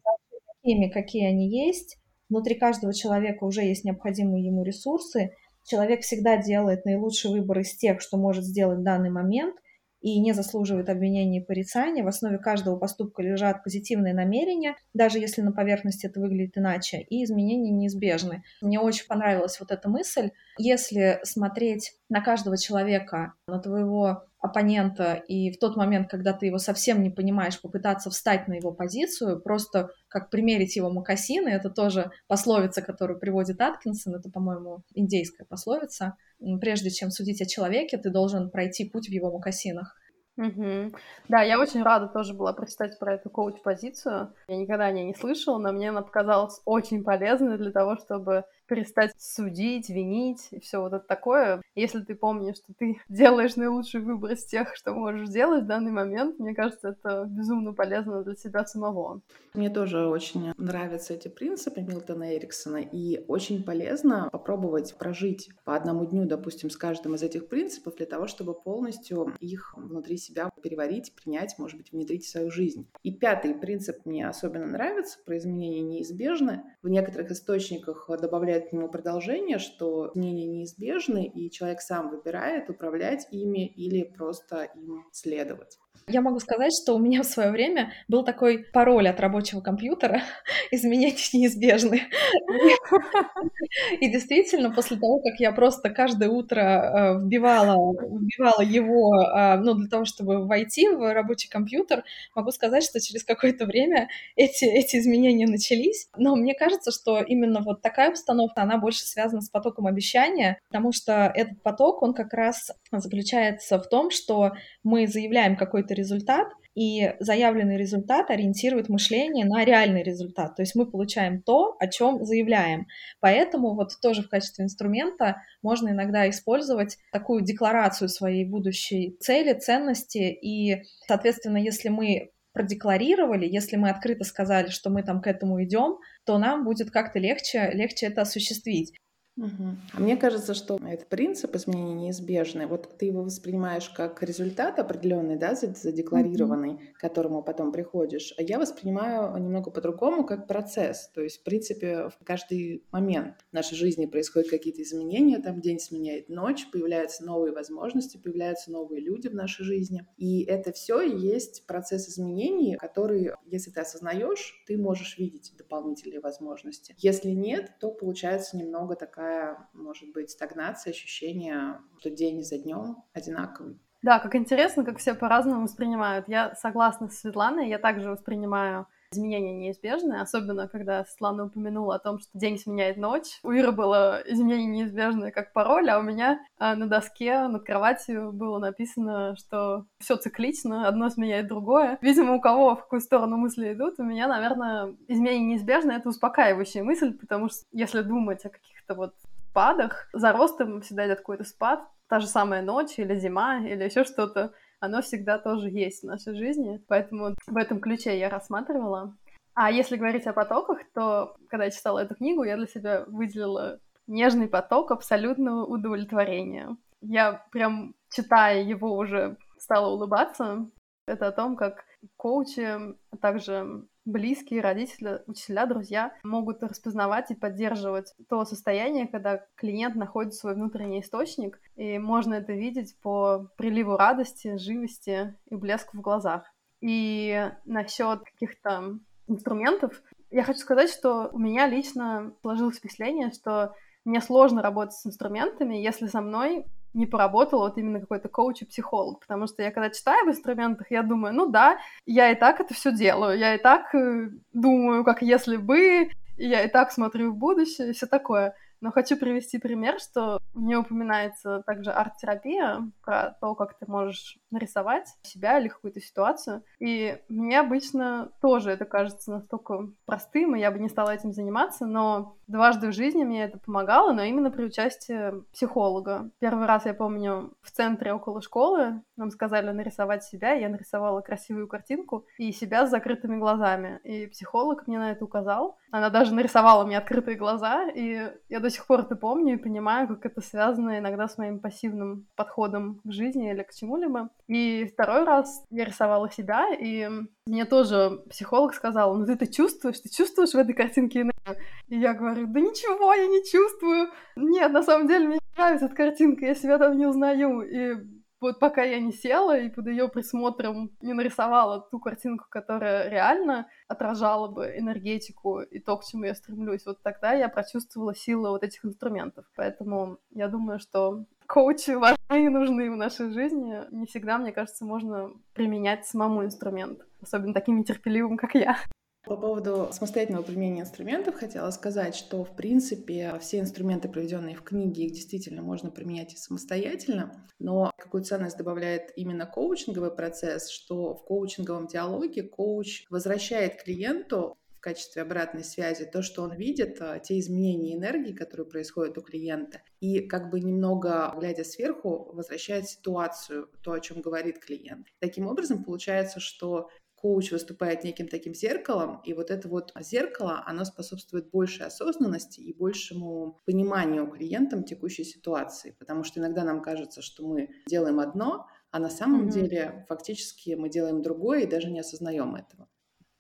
такими, какие они есть, внутри каждого человека уже есть необходимые ему ресурсы, человек всегда делает наилучший выбор из тех, что может сделать в данный момент, и не заслуживает обвинения и порицания. В основе каждого поступка лежат позитивные намерения, даже если на поверхности это выглядит иначе, и изменения неизбежны. Мне очень понравилась вот эта мысль. Если смотреть на каждого человека, на твоего оппонента, и в тот момент, когда ты его совсем не понимаешь, попытаться встать на его позицию, просто как примерить его мокасины, это тоже пословица, которую приводит Аткинсон, это, по-моему, индейская пословица. Прежде чем судить о человеке, ты должен пройти путь в его мокасинах. Угу. Да, я очень рада тоже была прочитать про эту коуч-позицию. Я никогда о ней не слышала, но мне она показалась очень полезной для того, чтобы перестать судить, винить и все вот это такое. Если ты помнишь, что ты делаешь наилучший выбор из тех, что можешь сделать в данный момент, мне кажется, это безумно полезно для себя самого. Мне тоже очень нравятся эти принципы Милтона Эриксона, и очень полезно попробовать прожить по одному дню, допустим, с каждым из этих принципов для того, чтобы полностью их внутри себя переварить, принять, может быть, внедрить в свою жизнь. И пятый принцип мне особенно нравится, про изменения неизбежны. В некоторых источниках добавляют добавляет к нему продолжение, что изменения неизбежны, и человек сам выбирает управлять ими или просто им следовать. Я могу сказать, что у меня в свое время был такой пароль от рабочего компьютера «Изменения неизбежны». И действительно, после того, как я просто каждое утро э, вбивала, вбивала его, э, ну, для того, чтобы войти в рабочий компьютер, могу сказать, что через какое-то время эти, эти изменения начались. Но мне кажется, что именно вот такая обстановка, она больше связана с потоком обещания, потому что этот поток, он как раз заключается в том, что мы заявляем какой-то результат, и заявленный результат ориентирует мышление на реальный результат. То есть мы получаем то, о чем заявляем. Поэтому вот тоже в качестве инструмента можно иногда использовать такую декларацию своей будущей цели, ценности. И, соответственно, если мы продекларировали, если мы открыто сказали, что мы там к этому идем, то нам будет как-то легче, легче это осуществить. Угу. А мне кажется, что этот принцип изменения неизбежный. Вот ты его воспринимаешь как результат определенный, да, задекларированный, угу. к которому потом приходишь. А я воспринимаю немного по-другому, как процесс. То есть, в принципе, в каждый момент в нашей жизни происходят какие-то изменения, там день сменяет ночь, появляются новые возможности, появляются новые люди в нашей жизни. И это все и есть процесс изменений, который, если ты осознаешь, ты можешь видеть дополнительные возможности. Если нет, то получается немного такая такая, может быть, стагнация, ощущение, что день за днем одинаковый. Да, как интересно, как все по-разному воспринимают. Я согласна с Светланой, я также воспринимаю изменения неизбежны, особенно когда Светлана упомянула о том, что день сменяет ночь. У Иры было изменение неизбежное как пароль, а у меня а, на доске над кроватью было написано, что все циклично, одно сменяет другое. Видимо, у кого в какую сторону мысли идут, у меня, наверное, изменение неизбежное — это успокаивающая мысль, потому что если думать о каких-то вот спадах, за ростом всегда идет какой-то спад, та же самая ночь или зима или еще что-то, оно всегда тоже есть в нашей жизни. Поэтому в этом ключе я рассматривала. А если говорить о потоках, то когда я читала эту книгу, я для себя выделила нежный поток абсолютного удовлетворения. Я прям, читая его, уже стала улыбаться. Это о том, как коучи, а также близкие, родители, учителя, друзья могут распознавать и поддерживать то состояние, когда клиент находит свой внутренний источник, и можно это видеть по приливу радости, живости и блеску в глазах. И насчет каких-то инструментов, я хочу сказать, что у меня лично сложилось впечатление, что мне сложно работать с инструментами, если со мной не поработал вот именно какой-то коуч и психолог, потому что я когда читаю в инструментах, я думаю, ну да, я и так это все делаю, я и так э, думаю, как если бы, я и так смотрю в будущее, и все такое. Но хочу привести пример, что мне упоминается также арт-терапия, про то, как ты можешь нарисовать себя или какую-то ситуацию. И мне обычно тоже это кажется настолько простым, и я бы не стала этим заниматься, но дважды в жизни мне это помогало, но именно при участии психолога. Первый раз, я помню, в центре около школы нам сказали нарисовать себя, я нарисовала красивую картинку и себя с закрытыми глазами. И психолог мне на это указал. Она даже нарисовала мне открытые глаза, и я до сих пор это помню и понимаю, как это связано иногда с моим пассивным подходом к жизни или к чему-либо. И второй раз я рисовала себя, и мне тоже психолог сказал, ну ты это чувствуешь, ты чувствуешь в этой картинке энергию? И я говорю, да ничего, я не чувствую. Нет, на самом деле мне нравится эта картинка, я себя там не узнаю. И вот пока я не села и под ее присмотром не нарисовала ту картинку, которая реально отражала бы энергетику и то, к чему я стремлюсь, вот тогда я прочувствовала силу вот этих инструментов. Поэтому я думаю, что коучи важны и нужны в нашей жизни. Не всегда, мне кажется, можно применять самому инструмент, особенно таким нетерпеливым, как я. По поводу самостоятельного применения инструментов хотела сказать, что, в принципе, все инструменты, проведенные в книге, их действительно можно применять и самостоятельно, но какую ценность добавляет именно коучинговый процесс, что в коучинговом диалоге коуч возвращает клиенту в качестве обратной связи то, что он видит, а, те изменения энергии, которые происходят у клиента, и как бы немного, глядя сверху, возвращает ситуацию, то, о чем говорит клиент. Таким образом, получается, что коуч выступает неким таким зеркалом, и вот это вот зеркало, оно способствует большей осознанности и большему пониманию клиентам текущей ситуации, потому что иногда нам кажется, что мы делаем одно, а на самом mm-hmm. деле фактически мы делаем другое и даже не осознаем этого.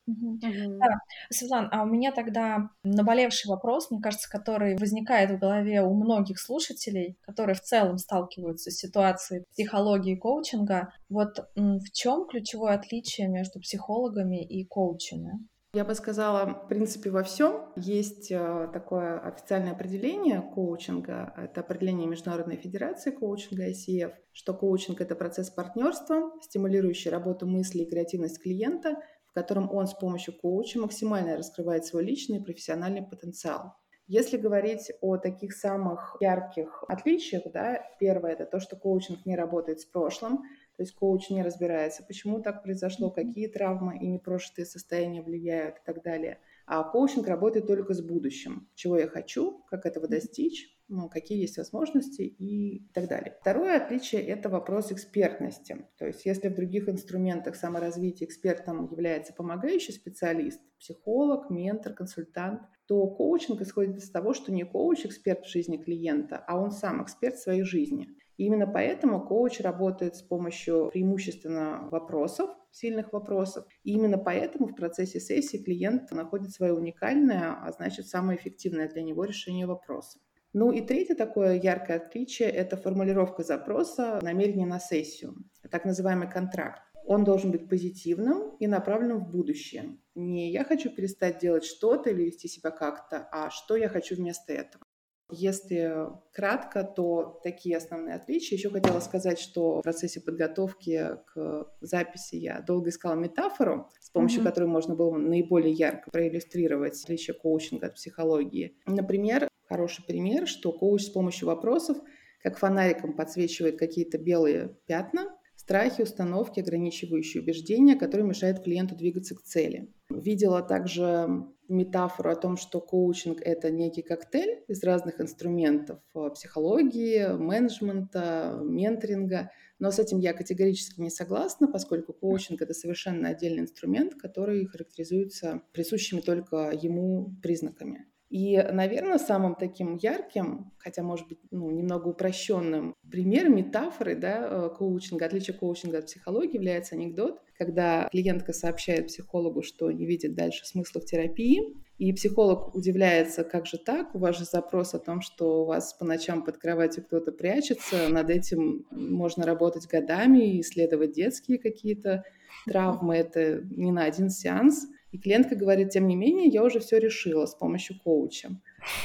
Угу. Да. Светлана, а у меня тогда наболевший вопрос, мне кажется, который возникает в голове у многих слушателей, которые в целом сталкиваются с ситуацией психологии и коучинга. Вот в чем ключевое отличие между психологами и коучами? Я бы сказала, в принципе, во всем есть э, такое официальное определение коучинга. Это определение Международной Федерации коучинга ICF, что коучинг — это процесс партнерства, стимулирующий работу мысли и креативность клиента — котором он с помощью коуча максимально раскрывает свой личный и профессиональный потенциал. Если говорить о таких самых ярких отличиях, да, первое это то, что коучинг не работает с прошлым, то есть коуч не разбирается, почему так произошло, какие травмы и непрожитые состояния влияют и так далее. А коучинг работает только с будущим. Чего я хочу, как этого достичь, ну, какие есть возможности и так далее. Второе отличие – это вопрос экспертности. То есть если в других инструментах саморазвития экспертом является помогающий специалист, психолог, ментор, консультант, то коучинг исходит из того, что не коуч – эксперт в жизни клиента, а он сам эксперт в своей жизни. И именно поэтому коуч работает с помощью преимущественно вопросов, сильных вопросов. И именно поэтому в процессе сессии клиент находит свое уникальное, а значит самое эффективное для него решение вопроса. Ну и третье такое яркое отличие – это формулировка запроса намерения на сессию, так называемый контракт. Он должен быть позитивным и направленным в будущее. Не «я хочу перестать делать что-то или вести себя как-то», а «что я хочу вместо этого». Если кратко, то такие основные отличия. Еще хотела сказать, что в процессе подготовки к записи я долго искала метафору, с помощью mm-hmm. которой можно было наиболее ярко проиллюстрировать отличие коучинга от психологии. Например, хороший пример, что коуч с помощью вопросов как фонариком подсвечивает какие-то белые пятна, страхи, установки, ограничивающие убеждения, которые мешают клиенту двигаться к цели. Видела также метафору о том, что коучинг — это некий коктейль из разных инструментов э, психологии, менеджмента, менторинга. Но с этим я категорически не согласна, поскольку коучинг — это совершенно отдельный инструмент, который характеризуется присущими только ему признаками. И, наверное, самым таким ярким, хотя, может быть, ну, немного упрощенным примером, метафорой да, э, коучинга, отличие коучинга от психологии является анекдот, когда клиентка сообщает психологу, что не видит дальше смысла в терапии, и психолог удивляется, как же так, у вас же запрос о том, что у вас по ночам под кроватью кто-то прячется, над этим можно работать годами, исследовать детские какие-то травмы, это не на один сеанс – и клиентка говорит, тем не менее, я уже все решила с помощью коуча.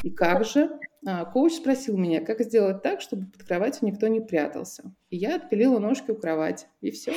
И как же? А, коуч спросил меня, как сделать так, чтобы под кроватью никто не прятался. И я отпилила ножки у кровати. И все.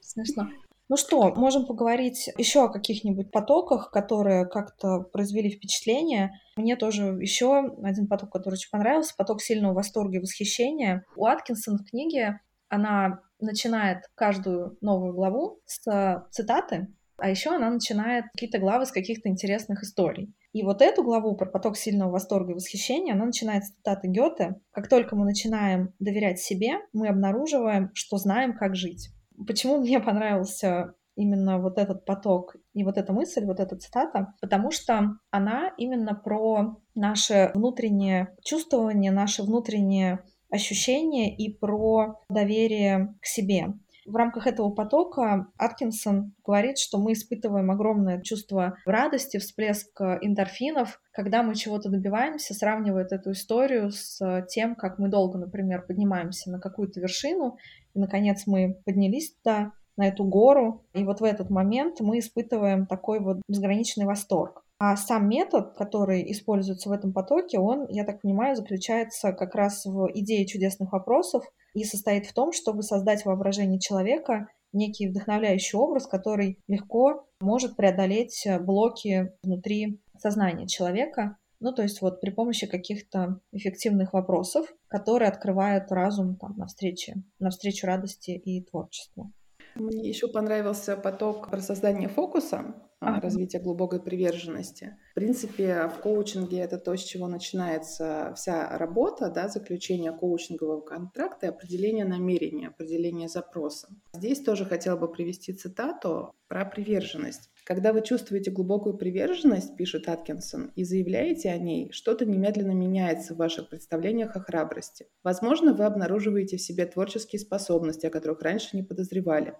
Смешно. Ну что, можем поговорить еще о каких-нибудь потоках, которые как-то произвели впечатление. Мне тоже еще один поток, который очень понравился, поток сильного восторга и восхищения. У Аткинсон в книге она начинает каждую новую главу с цитаты, а еще она начинает какие-то главы с каких-то интересных историй. И вот эту главу про поток сильного восторга и восхищения, она начинает с цитаты Гёте. Как только мы начинаем доверять себе, мы обнаруживаем, что знаем, как жить. Почему мне понравился именно вот этот поток и вот эта мысль, вот эта цитата, потому что она именно про наше внутреннее чувствование, наше внутреннее ощущения и про доверие к себе. В рамках этого потока Аткинсон говорит, что мы испытываем огромное чувство радости, всплеск эндорфинов, когда мы чего-то добиваемся, сравнивает эту историю с тем, как мы долго, например, поднимаемся на какую-то вершину, и, наконец, мы поднялись туда, на эту гору, и вот в этот момент мы испытываем такой вот безграничный восторг. А сам метод, который используется в этом потоке, он, я так понимаю, заключается как раз в идее чудесных вопросов и состоит в том, чтобы создать в воображении человека некий вдохновляющий образ, который легко может преодолеть блоки внутри сознания человека. Ну, то есть вот при помощи каких-то эффективных вопросов, которые открывают разум там, навстречу, навстречу радости и творчеству. Мне еще понравился поток про создание фокуса, ага. развитие глубокой приверженности. В принципе, в коучинге это то, с чего начинается вся работа, да, заключение коучингового контракта и определение намерения, определение запроса. Здесь тоже хотела бы привести цитату про приверженность. Когда вы чувствуете глубокую приверженность, пишет Аткинсон, и заявляете о ней, что-то немедленно меняется в ваших представлениях о храбрости. Возможно, вы обнаруживаете в себе творческие способности, о которых раньше не подозревали.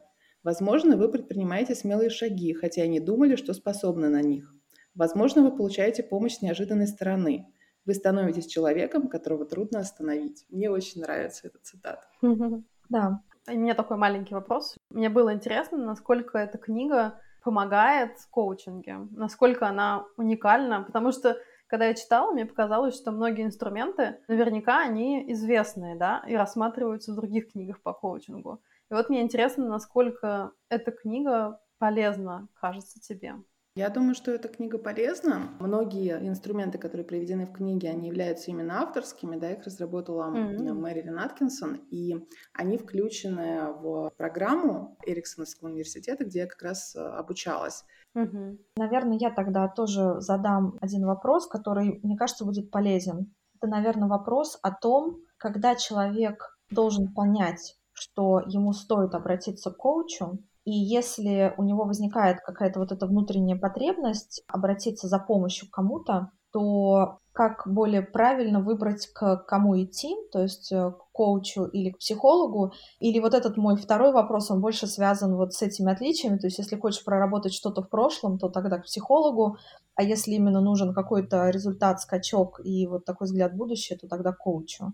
Возможно, вы предпринимаете смелые шаги, хотя и не думали, что способны на них. Возможно, вы получаете помощь с неожиданной стороны. Вы становитесь человеком, которого трудно остановить. Мне очень нравится эта цитата. Да. У меня такой маленький вопрос. Мне было интересно, насколько эта книга помогает в коучинге, насколько она уникальна, потому что когда я читала, мне показалось, что многие инструменты, наверняка, они известные, да, и рассматриваются в других книгах по коучингу. И вот мне интересно, насколько эта книга полезна, кажется тебе. Я думаю, что эта книга полезна. Многие инструменты, которые приведены в книге, они являются именно авторскими, да, их разработала mm-hmm. Мэрилин Аткинсон, и они включены в программу Эриксоновского университета, где я как раз э, обучалась. Угу. Наверное, я тогда тоже задам один вопрос, который, мне кажется, будет полезен. Это, наверное, вопрос о том, когда человек должен понять, что ему стоит обратиться к коучу, и если у него возникает какая-то вот эта внутренняя потребность обратиться за помощью к кому-то, то как более правильно выбрать, к кому идти, то есть э, к коучу или к психологу, или вот этот мой второй вопрос, он больше связан вот с этими отличиями, то есть если хочешь проработать что-то в прошлом, то тогда к психологу, а если именно нужен какой-то результат, скачок и вот такой взгляд в будущее, то тогда к коучу.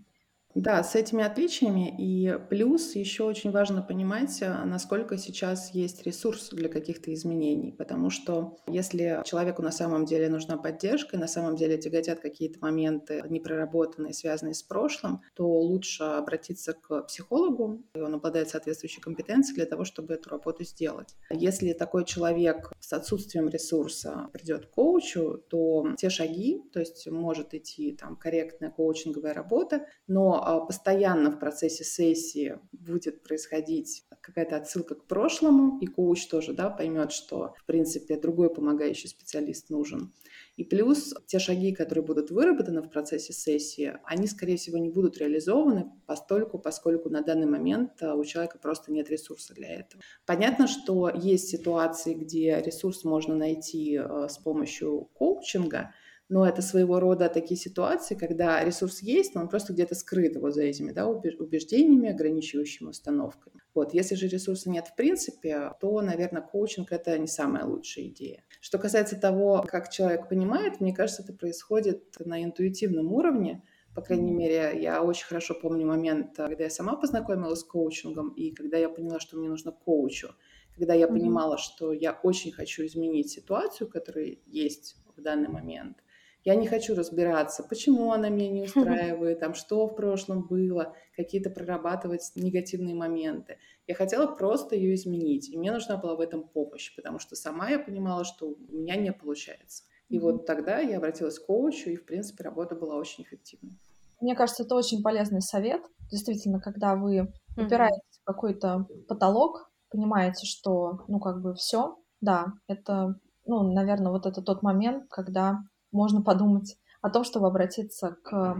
Да, с этими отличиями. И плюс еще очень важно понимать, э, насколько сейчас есть ресурс для каких-то изменений. Потому что если человеку на самом деле нужна поддержка, и на самом деле тяготят какие-то моменты непроработанные, связанные с прошлым, то лучше обратиться к психологу, и он обладает соответствующей компетенцией для того, чтобы эту работу сделать. Если такой человек с отсутствием ресурса придет к коучу, то те шаги, то есть может идти там корректная коучинговая работа, но а, постоянно в процессе сессии будет происходить какая-то отсылка к прошлому, и коуч тоже да, поймет, что, в принципе, другой помогающий специалист нужен. И плюс те шаги, которые будут выработаны в процессе сессии, они, скорее всего, не будут реализованы постольку, поскольку на данный момент а, у человека просто нет ресурса для этого. Понятно, что есть ситуации, где ресурс можно найти а, с помощью коучинга, но это своего рода такие ситуации, когда ресурс есть, но он просто где-то скрыт вот за этими да, убеждениями, ограничивающими установками. Вот. Если же ресурса нет в принципе, то, наверное, коучинг — это не самая лучшая идея. Что касается того, как человек понимает, мне кажется, это происходит на интуитивном уровне, по крайней мере, я очень хорошо помню момент, когда я сама познакомилась с коучингом, и когда я поняла, что мне нужно коучу, когда я mm-hmm. понимала, что я очень хочу изменить ситуацию, которая есть в данный момент — я не хочу разбираться, почему она меня не устраивает, там, что в прошлом было, какие-то прорабатывать негативные моменты. Я хотела просто ее изменить, и мне нужна была в этом помощь, потому что сама я понимала, что у меня не получается. И вот тогда я обратилась к коучу, и, в принципе, работа была очень эффективной. Мне кажется, это очень полезный совет. Действительно, когда вы упираетесь в какой-то потолок, понимаете, что, ну, как бы все, да, это, ну, наверное, вот это тот момент, когда можно подумать о том, чтобы обратиться к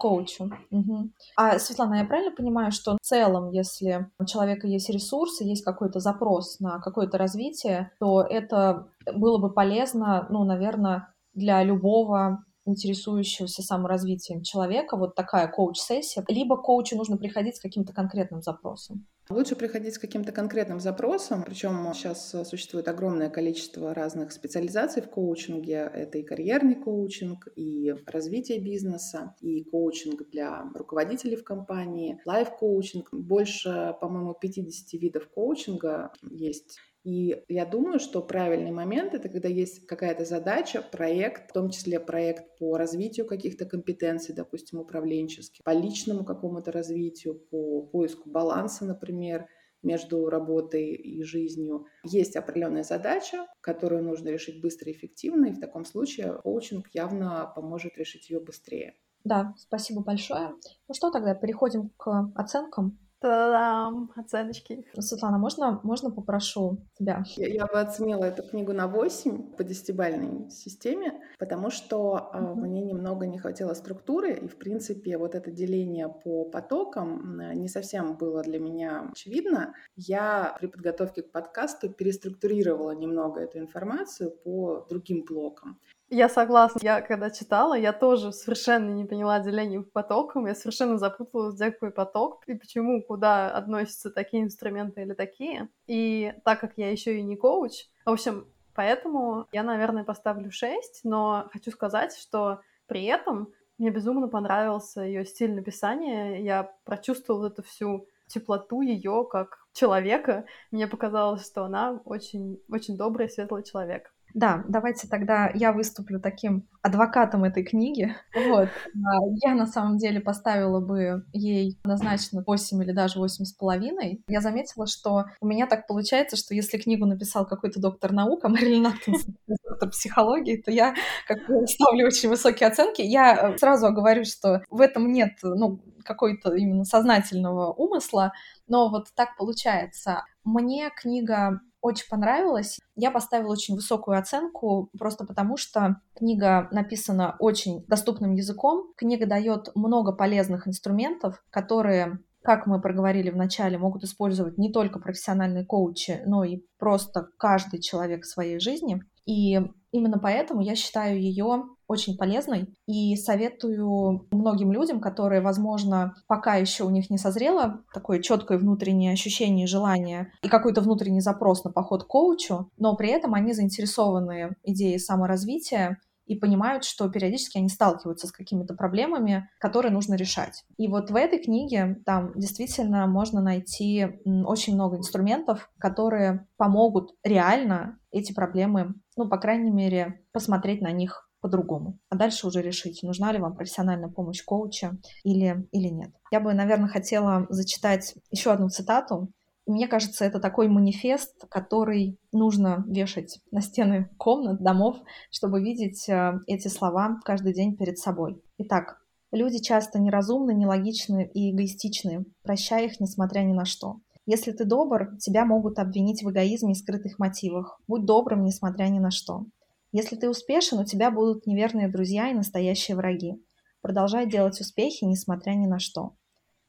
коучу. Угу. А, Светлана, я правильно понимаю, что в целом, если у человека есть ресурсы, есть какой-то запрос на какое-то развитие, то это было бы полезно, ну, наверное, для любого интересующегося саморазвитием человека, вот такая коуч-сессия, либо коучу нужно приходить с каким-то конкретным запросом? Лучше приходить с каким-то конкретным запросом, причем сейчас существует огромное количество разных специализаций в коучинге. Это и карьерный коучинг, и развитие бизнеса, и коучинг для руководителей в компании, лайф-коучинг. Больше, по-моему, 50 видов коучинга есть. И я думаю, что правильный момент — это когда есть какая-то задача, проект, в том числе проект по развитию каких-то компетенций, допустим, управленческих, по личному какому-то развитию, по поиску баланса, например, между работой и жизнью. Есть определенная задача, которую нужно решить быстро и эффективно, и в таком случае коучинг явно поможет решить ее быстрее. Да, спасибо большое. Ну что тогда, переходим к оценкам. Та-дам! Оценочки. Светлана, можно, можно попрошу тебя? Я, я бы оценила эту книгу на 8 по десятибальной системе, потому что mm-hmm. мне немного не хватило структуры, и, в принципе, вот это деление по потокам не совсем было для меня очевидно. Я при подготовке к подкасту переструктурировала немного эту информацию по другим блокам. Я согласна. Я когда читала, я тоже совершенно не поняла деление по потокам. Я совершенно запуталась, где какой поток и почему, куда относятся такие инструменты или такие. И так как я еще и не коуч, в общем, поэтому я, наверное, поставлю 6, но хочу сказать, что при этом мне безумно понравился ее стиль написания. Я прочувствовала эту всю теплоту ее как человека. Мне показалось, что она очень, очень добрый, светлый человек. Да, давайте тогда я выступлю таким адвокатом этой книги. Вот. А, я на самом деле поставила бы ей однозначно 8 или даже 8 с половиной. Я заметила, что у меня так получается, что если книгу написал какой-то доктор наук, а Мэрилин доктор психологии, то я как ставлю очень высокие оценки. Я э, сразу говорю, что в этом нет ну, какой-то именно сознательного умысла, но вот так получается. Мне книга очень понравилась. Я поставила очень высокую оценку, просто потому что книга написана очень доступным языком. Книга дает много полезных инструментов, которые как мы проговорили в начале, могут использовать не только профессиональные коучи, но и просто каждый человек в своей жизни. И именно поэтому я считаю ее очень полезной и советую многим людям, которые, возможно, пока еще у них не созрело такое четкое внутреннее ощущение, желание и какой-то внутренний запрос на поход к коучу, но при этом они заинтересованы идеей саморазвития и понимают, что периодически они сталкиваются с какими-то проблемами, которые нужно решать. И вот в этой книге там действительно можно найти очень много инструментов, которые помогут реально эти проблемы, ну, по крайней мере, посмотреть на них по-другому. А дальше уже решить, нужна ли вам профессиональная помощь коуча или, или нет. Я бы, наверное, хотела зачитать еще одну цитату. Мне кажется, это такой манифест, который нужно вешать на стены комнат, домов, чтобы видеть э, эти слова каждый день перед собой. Итак, люди часто неразумны, нелогичны и эгоистичны, прощая их, несмотря ни на что. Если ты добр, тебя могут обвинить в эгоизме и скрытых мотивах. Будь добрым, несмотря ни на что. Если ты успешен, у тебя будут неверные друзья и настоящие враги. Продолжай делать успехи, несмотря ни на что.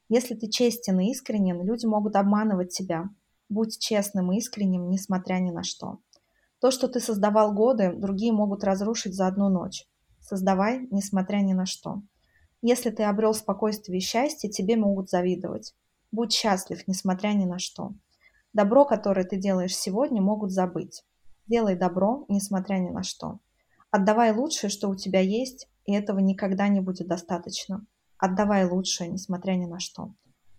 Если ты честен и искренен, люди могут обманывать тебя. Будь честным и искренним, несмотря ни на что. То, что ты создавал годы, другие могут разрушить за одну ночь. Создавай, несмотря ни на что. Если ты обрел спокойствие и счастье, тебе могут завидовать. Будь счастлив, несмотря ни на что. Добро, которое ты делаешь сегодня, могут забыть. Делай добро, несмотря ни на что. Отдавай лучшее, что у тебя есть, и этого никогда не будет достаточно. Отдавай лучшее, несмотря ни на что.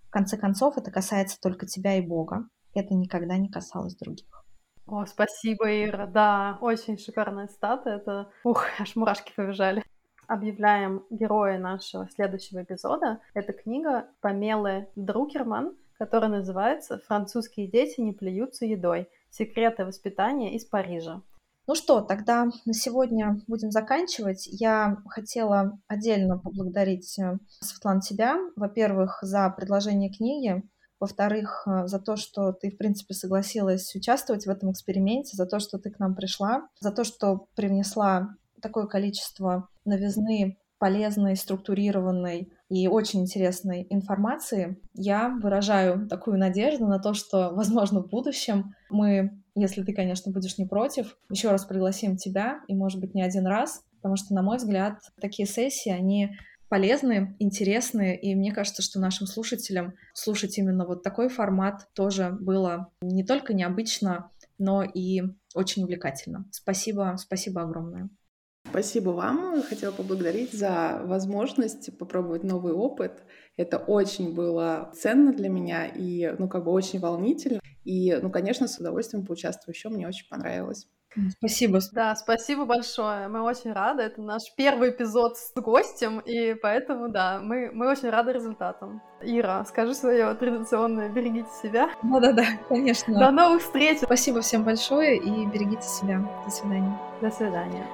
В конце концов, это касается только тебя и Бога. Это никогда не касалось других. О, спасибо, Ира. Да, очень шикарная стата. Это, ух, аж мурашки побежали. Объявляем героя нашего следующего эпизода. Это книга Памелы Друкерман, которая называется «Французские дети не плюются едой. Секреты воспитания из Парижа». Ну что, тогда на сегодня будем заканчивать. Я хотела отдельно поблагодарить, э, Светлана, тебя, во-первых, за предложение книги, во-вторых, э, за то, что ты, в принципе, согласилась участвовать в этом эксперименте, за то, что ты к нам пришла, за то, что привнесла такое количество новизны полезной, структурированной и очень интересной информации. Я выражаю такую надежду на то, что, возможно, в будущем мы, если ты, конечно, будешь не против, еще раз пригласим тебя, и, может быть, не один раз, потому что, на мой взгляд, такие сессии, они полезные, интересные, и мне кажется, что нашим слушателям слушать именно вот такой формат тоже было не только необычно, но и очень увлекательно. Спасибо, спасибо огромное. Спасибо вам. Хотела поблагодарить за возможность попробовать новый опыт. Это очень было ценно для меня и, ну, как бы очень волнительно. И, ну, конечно, с удовольствием поучаствую еще. Мне очень понравилось. Спасибо. Да, спасибо большое. Мы очень рады. Это наш первый эпизод с гостем, и поэтому, да, мы, мы очень рады результатам. Ира, скажи свое традиционное «берегите себя». Да-да-да, конечно. До новых встреч. Спасибо всем большое и берегите себя. До свидания. До свидания.